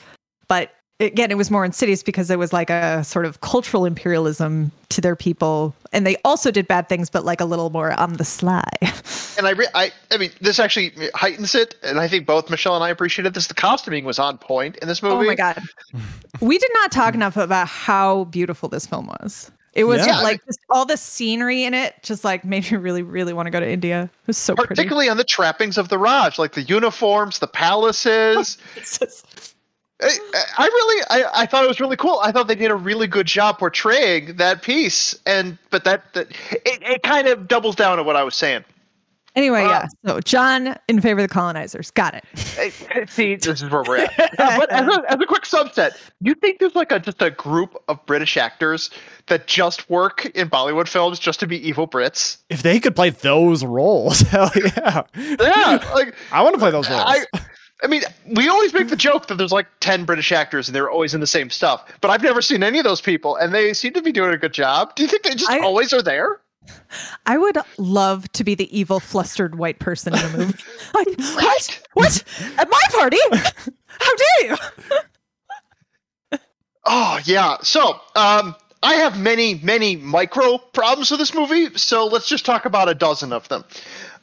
[SPEAKER 2] But again, it was more insidious because it was like a sort of cultural imperialism to their people. And they also did bad things, but like a little more on the sly.
[SPEAKER 4] and I, re- I, I mean, this actually heightens it, and I think both Michelle and I appreciated this. The costuming was on point in this movie.
[SPEAKER 2] Oh my god. We did not talk enough about how beautiful this film was. It was
[SPEAKER 1] Yeah.
[SPEAKER 2] like just all the scenery in it just like made me really, really want to go to India. It was so pretty.
[SPEAKER 4] particularly on the trappings of the Raj, like the uniforms, the palaces. I, I really, I, I thought it was really cool. I thought they did a really good job portraying that piece, and but that, that it, it kind of doubles down on what I was saying.
[SPEAKER 2] Anyway,
[SPEAKER 4] Uh,
[SPEAKER 2] yeah. So John in favor of the colonizers. Got it.
[SPEAKER 4] Eh, See, this is where we're at. Uh, but as a, as a quick subset, you think there's like a just a group of British actors that just work in Bollywood films just to be evil Brits?
[SPEAKER 1] if they could play those roles, hell yeah,
[SPEAKER 4] Yeah, like
[SPEAKER 1] I want to play those roles.
[SPEAKER 4] I, I mean, we always make the joke that there's like 10 British actors and they're always in the same stuff, but I've never seen any of those people and they seem to be doing a good job. Do you think they just
[SPEAKER 2] I-
[SPEAKER 4] always are there?
[SPEAKER 2] I would love to be the evil, flustered white person in a movie. like, what? What? At my party? How dare you?
[SPEAKER 4] Oh, yeah. So, um, I have many, many micro problems with this movie, so let's just talk about a dozen of them.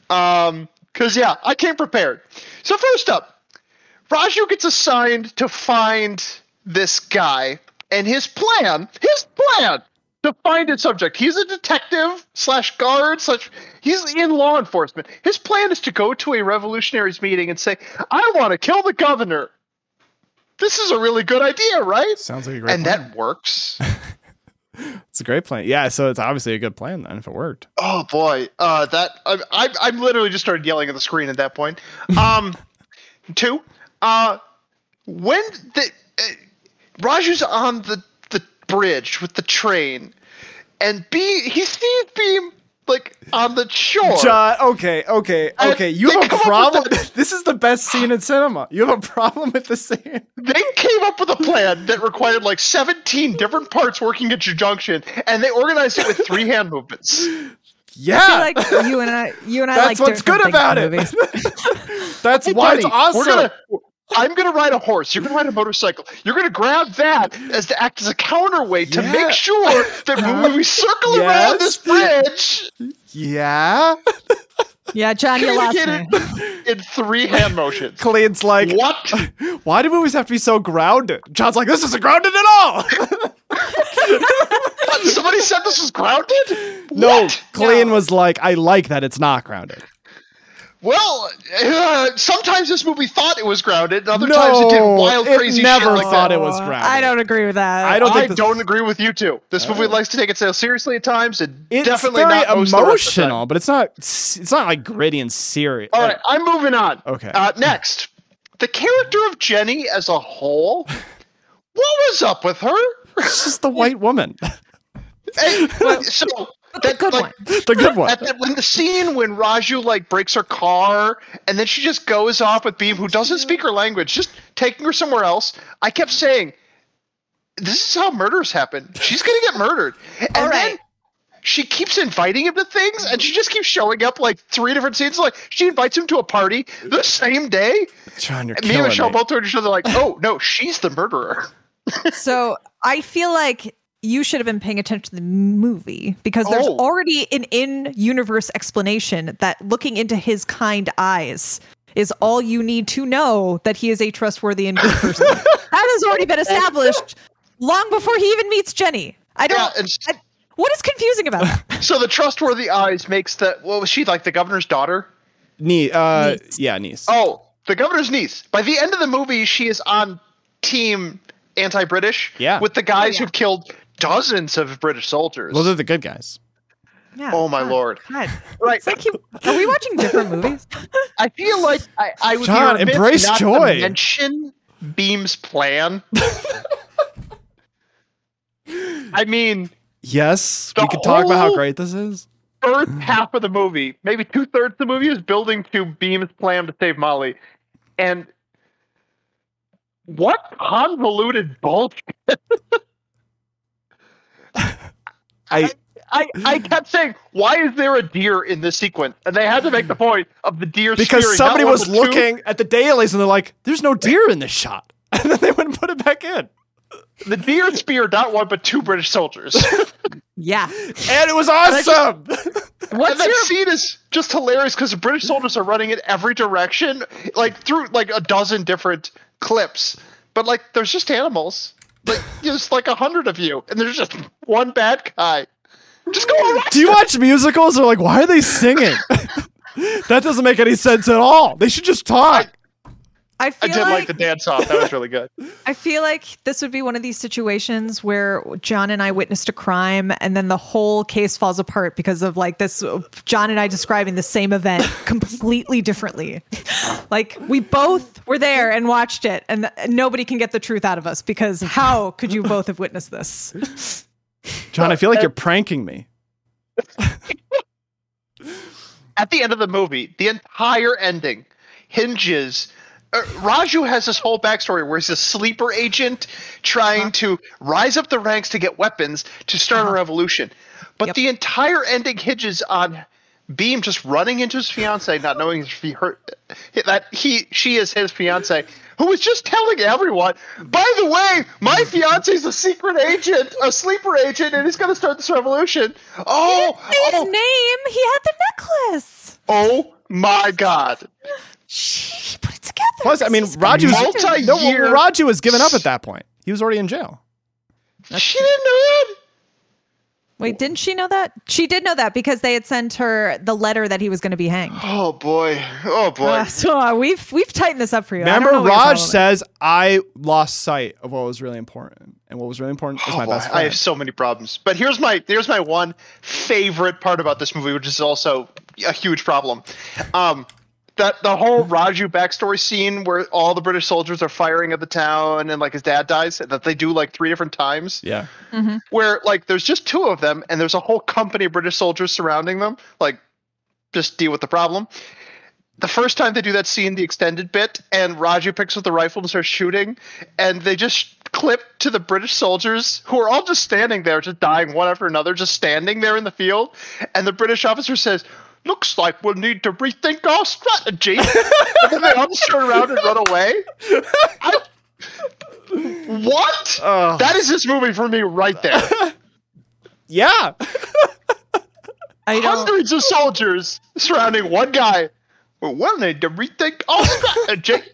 [SPEAKER 4] Um, cause yeah, I came prepared. So first up, Raju gets assigned to find this guy, and his plan, his plan to find his subject. He's a detective slash guard slash. He's in law enforcement. His plan is to go to a revolutionaries meeting and say, "I want to kill the governor." This is a really good idea, right?
[SPEAKER 1] Sounds like a great
[SPEAKER 4] And
[SPEAKER 1] plan.
[SPEAKER 4] that works.
[SPEAKER 1] it's a great plan. Yeah, so it's obviously a good plan then if it worked.
[SPEAKER 4] Oh boy, uh, that I, I I literally just started yelling at the screen at that point. Um, two, uh, when the uh, Raju's on the bridge with the train, and B he sees Bheem like on the shore.
[SPEAKER 1] John, okay, okay, okay. You have a
[SPEAKER 4] come with
[SPEAKER 1] problem.
[SPEAKER 4] that-
[SPEAKER 1] This is the best scene in cinema. You have a problem with the scene.
[SPEAKER 4] They came up up with a plan that required like 17 different parts working at conjunction, and they organized it with three hand movements.
[SPEAKER 1] Yeah.
[SPEAKER 2] I feel like you and I, you and I
[SPEAKER 1] That's
[SPEAKER 2] like
[SPEAKER 1] what's good about it. That's
[SPEAKER 4] Hey,
[SPEAKER 1] why it's
[SPEAKER 4] buddy,
[SPEAKER 1] awesome.
[SPEAKER 4] We're gonna, I'm gonna ride a horse. You're gonna ride a motorcycle. You're gonna grab that as to act as a counterweight to
[SPEAKER 1] Yeah.
[SPEAKER 4] make sure that when we circle around this bridge,
[SPEAKER 1] yeah.
[SPEAKER 2] Yeah, John, you lost
[SPEAKER 4] communicate
[SPEAKER 2] me.
[SPEAKER 4] it in three hand motions.
[SPEAKER 1] Colleen's like,
[SPEAKER 4] What?
[SPEAKER 1] why do movies have to be so grounded? John's like, this isn't grounded at all.
[SPEAKER 4] What? Somebody said this was grounded?
[SPEAKER 1] no,
[SPEAKER 4] What?
[SPEAKER 1] Clean was like, I like that it's not grounded.
[SPEAKER 4] Well, uh, sometimes this movie thought it was grounded, and other
[SPEAKER 1] no,
[SPEAKER 4] times it did wild,
[SPEAKER 1] it
[SPEAKER 4] crazy
[SPEAKER 1] never
[SPEAKER 4] shit like
[SPEAKER 1] thought
[SPEAKER 4] that.
[SPEAKER 1] it was grounded.
[SPEAKER 2] I don't agree with that.
[SPEAKER 1] I don't
[SPEAKER 4] I
[SPEAKER 1] this-
[SPEAKER 4] don't agree with you too. This movie
[SPEAKER 1] Uh,
[SPEAKER 4] likes to take itself seriously at times, It
[SPEAKER 1] It's
[SPEAKER 4] definitely
[SPEAKER 1] very
[SPEAKER 4] not most of the rest of the time.
[SPEAKER 1] emotional, but it's not. It's not like gritty and serious.
[SPEAKER 4] All right, I'm moving on.
[SPEAKER 1] Okay.
[SPEAKER 4] Uh, next, the character of Jenny as a whole. What was up with her?
[SPEAKER 1] it's just the white woman,
[SPEAKER 4] Hey, so that
[SPEAKER 2] good
[SPEAKER 4] like,
[SPEAKER 2] one.
[SPEAKER 1] the good one.
[SPEAKER 4] At the, when the scene when Raju like breaks her car and then she just goes off with Bheem, who doesn't speak her language, just taking her somewhere else. I kept saying, "This is how murders happen. She's gonna get murdered." And
[SPEAKER 2] All
[SPEAKER 4] then she keeps inviting him to things, and she just keeps showing up like three different scenes. Like she invites him to a party the same day.
[SPEAKER 1] John, you're
[SPEAKER 4] And me and Michelle
[SPEAKER 1] me.
[SPEAKER 4] both told each other like, "Oh no, she's the murderer."
[SPEAKER 2] So I feel like you should have been paying attention to the movie because there's
[SPEAKER 4] Oh.
[SPEAKER 2] already an in-universe explanation that looking into his kind eyes is all you need to know that he is a trustworthy and good person. that has already been established long before he even meets Jenny. I don't.
[SPEAKER 4] Yeah, and
[SPEAKER 2] I- what is confusing about that?
[SPEAKER 4] so the trustworthy eyes makes the what was she like the governor's daughter?
[SPEAKER 1] Nie- uh,
[SPEAKER 2] Niece.
[SPEAKER 1] yeah, niece.
[SPEAKER 4] Oh, the governor's niece. By the end of the movie, she is on team anti-British.
[SPEAKER 1] Yeah.
[SPEAKER 4] With the guys
[SPEAKER 2] Oh, yeah.
[SPEAKER 4] who've killed dozens of British soldiers.
[SPEAKER 1] Well, they're the good guys.
[SPEAKER 2] Yeah,
[SPEAKER 4] oh my
[SPEAKER 2] God,
[SPEAKER 4] lord!
[SPEAKER 2] God.
[SPEAKER 4] Right.
[SPEAKER 2] It's like you, are we watching different movies?
[SPEAKER 4] I feel like I, I would
[SPEAKER 1] John,
[SPEAKER 4] be
[SPEAKER 1] embrace
[SPEAKER 4] not to
[SPEAKER 1] joy.
[SPEAKER 4] mention Bheem's plan. I mean,
[SPEAKER 1] Yes, we could talk about how great this is.
[SPEAKER 4] first half of the movie, maybe two thirds of the movie, is building to Bheem's plan to save Malli, and what convoluted bullshit!
[SPEAKER 1] I
[SPEAKER 4] I, I kept saying, why is there a deer in this sequence? And they had to make the point of the deer
[SPEAKER 1] because
[SPEAKER 4] spearing,
[SPEAKER 1] somebody was
[SPEAKER 4] level two.
[SPEAKER 1] looking at the dailies and they're like, "There's no deer in this shot," and then they wouldn't put it back in,
[SPEAKER 4] The deer speared not one but two British soldiers.
[SPEAKER 2] Yeah.
[SPEAKER 1] and it was awesome.
[SPEAKER 4] and that
[SPEAKER 2] your
[SPEAKER 4] scene is just hilarious because the British soldiers are running in every direction, like through like a dozen different clips. But like, there's just animals. Like, there's like a hundred of you, and there's just one bad guy. Just go.
[SPEAKER 1] Do you watch musicals? They're like, "Why are they singing?" that doesn't make any sense at all. They should just talk.
[SPEAKER 2] I
[SPEAKER 4] I did like,
[SPEAKER 2] like
[SPEAKER 4] the dance off. That was really good.
[SPEAKER 2] I feel like this would be one of these situations where John and I witnessed a crime and then the whole case falls apart because of like this John and I describing the same event completely differently. like we both were there and watched it and nobody can get the truth out of us because how could you both have witnessed this?
[SPEAKER 1] John, I feel like you're pranking me.
[SPEAKER 4] at the end of the movie, the entire ending hinges. Uh, Raju has this whole backstory where he's a sleeper agent trying to rise up the ranks to get weapons to start a revolution. But
[SPEAKER 2] Yep.
[SPEAKER 4] the entire ending hinges on Bheem just running into his fiance, not knowing if he hurt that he she is his fiance, who was just telling everyone, by the way, my fiance's a secret agent, a sleeper agent, and he's gonna start this revolution. Oh,
[SPEAKER 2] his
[SPEAKER 4] oh,
[SPEAKER 2] name. He had the necklace.
[SPEAKER 4] oh my god.
[SPEAKER 2] She put it.
[SPEAKER 1] Plus, I mean,
[SPEAKER 2] This
[SPEAKER 1] Raju was
[SPEAKER 4] Multi-year-
[SPEAKER 1] no, Raju was given up at that point. He was already in jail.
[SPEAKER 4] she didn't know that.
[SPEAKER 2] Wait, didn't she know that? She did know that because they had sent her the letter that he was going to be hanged.
[SPEAKER 4] Oh boy. Oh boy.
[SPEAKER 2] Uh, so uh, we've we've tightened this up for you.
[SPEAKER 1] Remember,
[SPEAKER 2] know
[SPEAKER 1] Raj says, "I lost sight of what was really important, and what was really important is
[SPEAKER 4] Oh,
[SPEAKER 1] my
[SPEAKER 4] boy.
[SPEAKER 1] best
[SPEAKER 4] I have so many problems. But here's my here's my one favorite part about this movie, which is also a huge problem. Um that the whole Raju backstory scene where all the British soldiers are firing at the town and like his dad dies, that they do like three different times.
[SPEAKER 1] yeah, mm-hmm.
[SPEAKER 4] Where like there's just two of them and there's a whole company of British soldiers surrounding them, like just deal with the problem. the first time they do that scene, the extended bit, and Raju picks up the rifle and starts shooting, and they just clip to the British soldiers who are all just standing there, just dying one after another, just standing there in the field, and the British officer says. Looks like we'll need to rethink our strategy. and then they all just turn around and run away. I, what?
[SPEAKER 1] Oh.
[SPEAKER 4] That is this movie for me right there.
[SPEAKER 1] Yeah.
[SPEAKER 2] I.
[SPEAKER 4] Hundreds of soldiers surrounding one guy. Well, we'll need to rethink our strategy.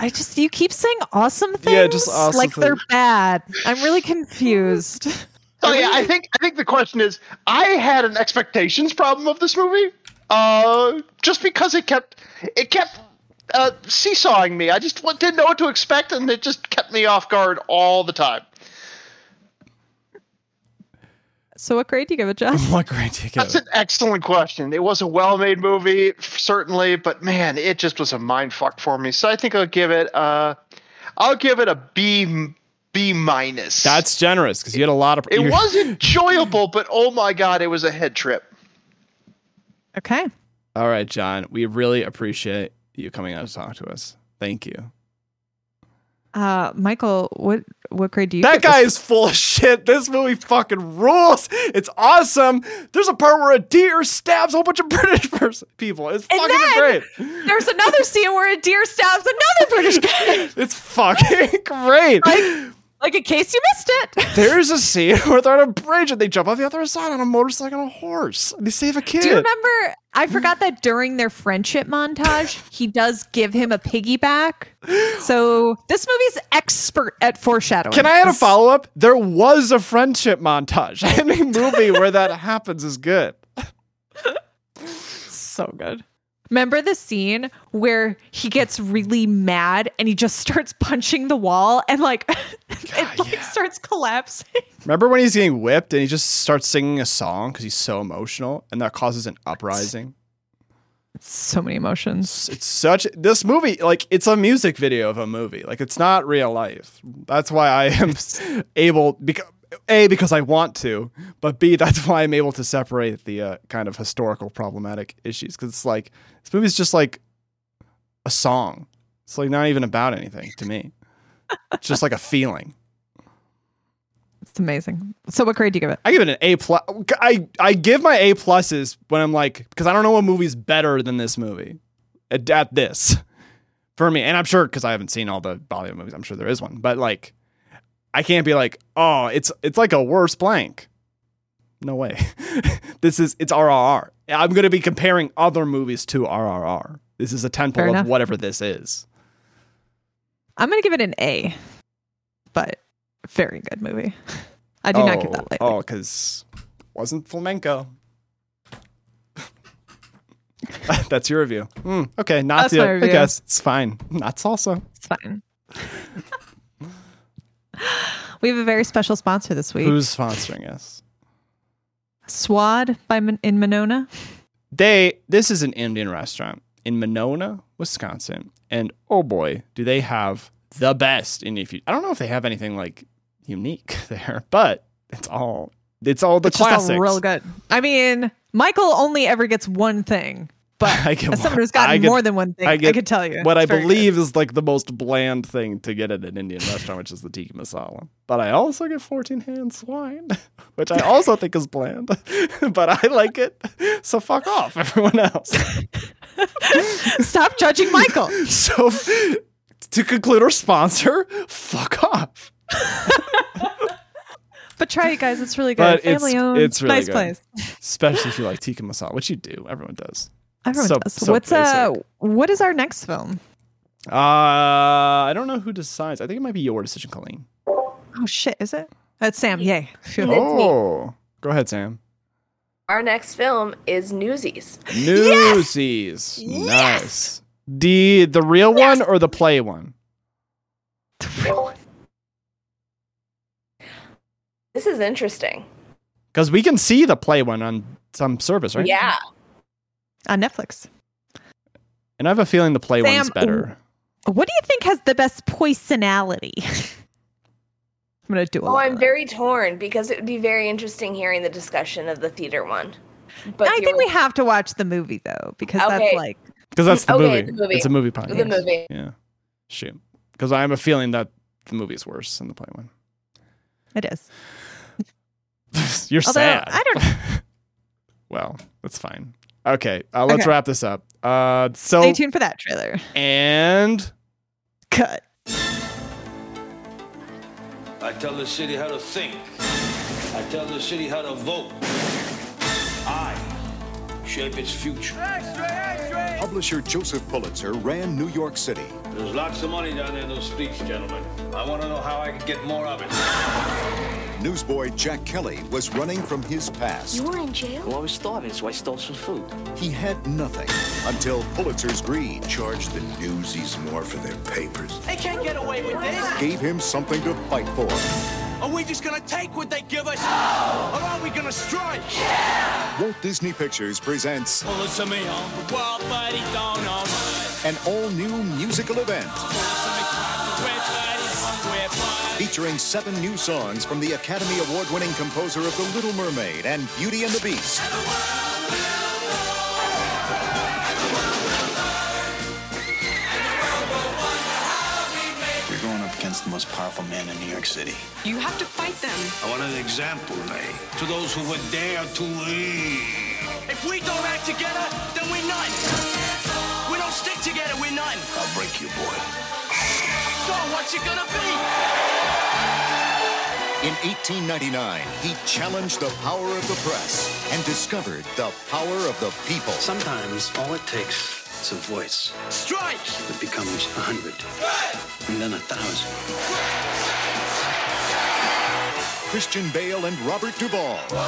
[SPEAKER 2] I just you keep saying awesome things.
[SPEAKER 1] Yeah, just awesome
[SPEAKER 2] like they're bad. I'm really confused.
[SPEAKER 4] Oh yeah, I think I think the question is I had an expectations problem of this movie. Uh, just because it kept it kept uh, seesawing me. I just didn't know what to expect, and it just kept me off guard all the time.
[SPEAKER 2] So what grade do you give it, Josh?
[SPEAKER 1] what grade do you give it?
[SPEAKER 4] That's
[SPEAKER 1] it?
[SPEAKER 4] an excellent question. It was a well-made movie, certainly, but man, it just was a mind fuck for me. So I think I'll give it. Uh, I'll give it a B B minus.
[SPEAKER 1] That's generous because you had a lot of.
[SPEAKER 4] It was enjoyable, but oh my god, it was a head trip.
[SPEAKER 2] Okay.
[SPEAKER 1] All right, John. We really appreciate you coming out to talk to us. Thank you.
[SPEAKER 2] Uh, Michael, what what grade do you?
[SPEAKER 1] That
[SPEAKER 2] give this?
[SPEAKER 1] is full of shit. This movie fucking rules. It's awesome. There's a part where a deer stabs a whole bunch of British pers- people. It's
[SPEAKER 2] And
[SPEAKER 1] fucking
[SPEAKER 2] then-
[SPEAKER 1] great.
[SPEAKER 2] There's another scene where a deer stabs another British guy.
[SPEAKER 1] It's fucking great.
[SPEAKER 2] Like- Like in case you missed it.
[SPEAKER 1] There's a scene where they're on a bridge and they jump off the other side on a motorcycle and a horse. And they save a kid.
[SPEAKER 2] Do you remember? I forgot that during their friendship montage, he does give him a piggyback. So this movie's expert at foreshadowing.
[SPEAKER 1] Can I add a follow up? There was a friendship montage. Any movie where that happens is good.
[SPEAKER 2] So good. Remember the scene where he gets really mad and he just starts punching the wall and like it like
[SPEAKER 1] yeah.
[SPEAKER 2] starts collapsing.
[SPEAKER 1] Remember when he's getting whipped and he just starts singing a song because he's so emotional and that causes an uprising?
[SPEAKER 2] So many emotions.
[SPEAKER 1] It's, it's such this movie like it's a music video of a movie. Like it's not real life. That's why I am able because a because I want to, but b that's why I'm able to separate the uh, kind of historical problematic issues because it's like this movie's just like a song. It's like not even about anything to me. It's just like a feeling.
[SPEAKER 2] It's amazing. So what grade do you give it?
[SPEAKER 1] I give it an A plus. I I give my A pluses when I'm like because I don't know what movie's better than this movie at, at this for me, and I'm sure because I haven't seen all the Bollywood movies. I'm sure there is one, but like I can't be like oh it's it's like a worse blank. No way. this is it's RRR. I'm going to be comparing other movies to RRR. This is a
[SPEAKER 2] Fair
[SPEAKER 1] tenfold of
[SPEAKER 2] enough.
[SPEAKER 1] whatever this is.
[SPEAKER 2] I'm gonna give it an A, but very good movie. I do not give that lightly.
[SPEAKER 1] Oh, because wasn't flamenco. That's your review. Hmm, okay, not
[SPEAKER 2] That's
[SPEAKER 1] the.
[SPEAKER 2] my
[SPEAKER 1] I guess it's fine. Not salsa.
[SPEAKER 2] It's fine. we have a very special sponsor this week.
[SPEAKER 1] Who's sponsoring us?
[SPEAKER 2] Swad by Mon- in Monona.
[SPEAKER 1] They. This is an Indian restaurant in Monona, Wisconsin, and oh boy, do they have the best Indian food. I don't know if they have anything like unique there, but it's all. It's all the
[SPEAKER 2] It's just
[SPEAKER 1] classics.
[SPEAKER 2] all real good. I mean, Michael only ever gets one thing, but
[SPEAKER 1] I get
[SPEAKER 2] as someone who's gotten
[SPEAKER 1] get-
[SPEAKER 2] more than one thing,
[SPEAKER 1] I
[SPEAKER 2] I, could tell you
[SPEAKER 1] what I
[SPEAKER 2] It's
[SPEAKER 1] believe is like the most bland thing to get at an Indian restaurant, which is the tikka masala. But I also get 14 hand swine, which I also think is bland. but I like it. So fuck off, everyone else.
[SPEAKER 2] Stop judging Michael.
[SPEAKER 1] So to conclude our sponsor, fuck off.
[SPEAKER 2] But try it, guys. It's really good.
[SPEAKER 1] But it's-
[SPEAKER 2] Family owned.
[SPEAKER 1] it's really
[SPEAKER 2] nice
[SPEAKER 1] good.
[SPEAKER 2] place.
[SPEAKER 1] Especially if you like tikka masala, which you do. Everyone does.
[SPEAKER 2] Everyone
[SPEAKER 1] So-
[SPEAKER 2] does.
[SPEAKER 1] so
[SPEAKER 2] What's uh? What is our next film?
[SPEAKER 1] Uh, I don't know who decides. I think it might be your decision, Colleen.
[SPEAKER 2] Oh shit! Is it? That's Sam. Yay. Phew.
[SPEAKER 1] Oh, go ahead, Sam.
[SPEAKER 3] Our next film is Newsies.
[SPEAKER 1] Newsies. Nice. The the real one or the play one? The real one?
[SPEAKER 3] This is interesting.
[SPEAKER 1] Because we can see the play one on some service, right?
[SPEAKER 3] Yeah.
[SPEAKER 2] On Netflix.
[SPEAKER 1] And I have a feeling the play
[SPEAKER 2] Sam,
[SPEAKER 1] one's better.
[SPEAKER 2] What do you think has the best poisonality? I'm gonna do a
[SPEAKER 3] Oh, I'm
[SPEAKER 2] that.
[SPEAKER 3] very torn because it would be very interesting hearing the discussion of the theater one. But
[SPEAKER 2] I
[SPEAKER 3] the
[SPEAKER 2] think we have to watch the movie though, because
[SPEAKER 3] Okay.
[SPEAKER 2] that's like
[SPEAKER 1] Because that's the
[SPEAKER 3] Okay,
[SPEAKER 1] movie.
[SPEAKER 3] the movie.
[SPEAKER 1] It's a movie podcast.
[SPEAKER 3] The movie.
[SPEAKER 1] Yeah. Shoot. Because I have a feeling that the movie is worse than the play one.
[SPEAKER 2] It is.
[SPEAKER 1] You're
[SPEAKER 2] Although,
[SPEAKER 1] sad.
[SPEAKER 2] I don't-
[SPEAKER 1] well, that's fine. Okay, uh, let's
[SPEAKER 2] Okay.
[SPEAKER 1] wrap this up. Uh, so
[SPEAKER 2] Stay tuned for that trailer.
[SPEAKER 1] and
[SPEAKER 2] Cut.
[SPEAKER 5] I tell the city how to think. I tell the city how to vote. I shape its future.
[SPEAKER 6] Publisher Joseph Pulitzer ran New York City.
[SPEAKER 5] There's lots of money down there in those streets, gentlemen. I want to know how I can get more of it.
[SPEAKER 6] Newsboy Jack Kelly was running from his past.
[SPEAKER 7] You were in jail?
[SPEAKER 8] Well, I was starving, so I stole some food.
[SPEAKER 6] He had nothing until Pulitzer's greed
[SPEAKER 9] charged the newsies more for their papers.
[SPEAKER 8] They can't get away with this.
[SPEAKER 6] gave him something to fight for.
[SPEAKER 8] Are we just gonna take what they give us? No! Or are we gonna strike? Yeah!
[SPEAKER 6] Walt Disney Pictures presents
[SPEAKER 8] Well, it's me on the world, but he don't know.
[SPEAKER 6] an all-new musical event featuring seven new songs from the Academy Award-winning composer of The Little Mermaid and Beauty and the Beast.
[SPEAKER 9] You're going up against the most powerful man in New York City.
[SPEAKER 7] You have to fight them.
[SPEAKER 5] I want an example, Ray, to those who would dare to lead.
[SPEAKER 8] If we don't act together, then we're none. We don't stick together, we're none.
[SPEAKER 5] I'll break you, boy.
[SPEAKER 8] So what's it gonna be?
[SPEAKER 6] In 1899, he challenged the power of the press and discovered the power of the people.
[SPEAKER 10] Sometimes all it takes is a voice
[SPEAKER 8] Strike!
[SPEAKER 10] It becomes a hundred, and then a thousand.
[SPEAKER 6] Christian Bale and Robert Duvall. One,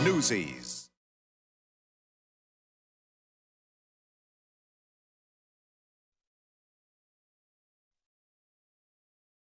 [SPEAKER 6] one. Newsies.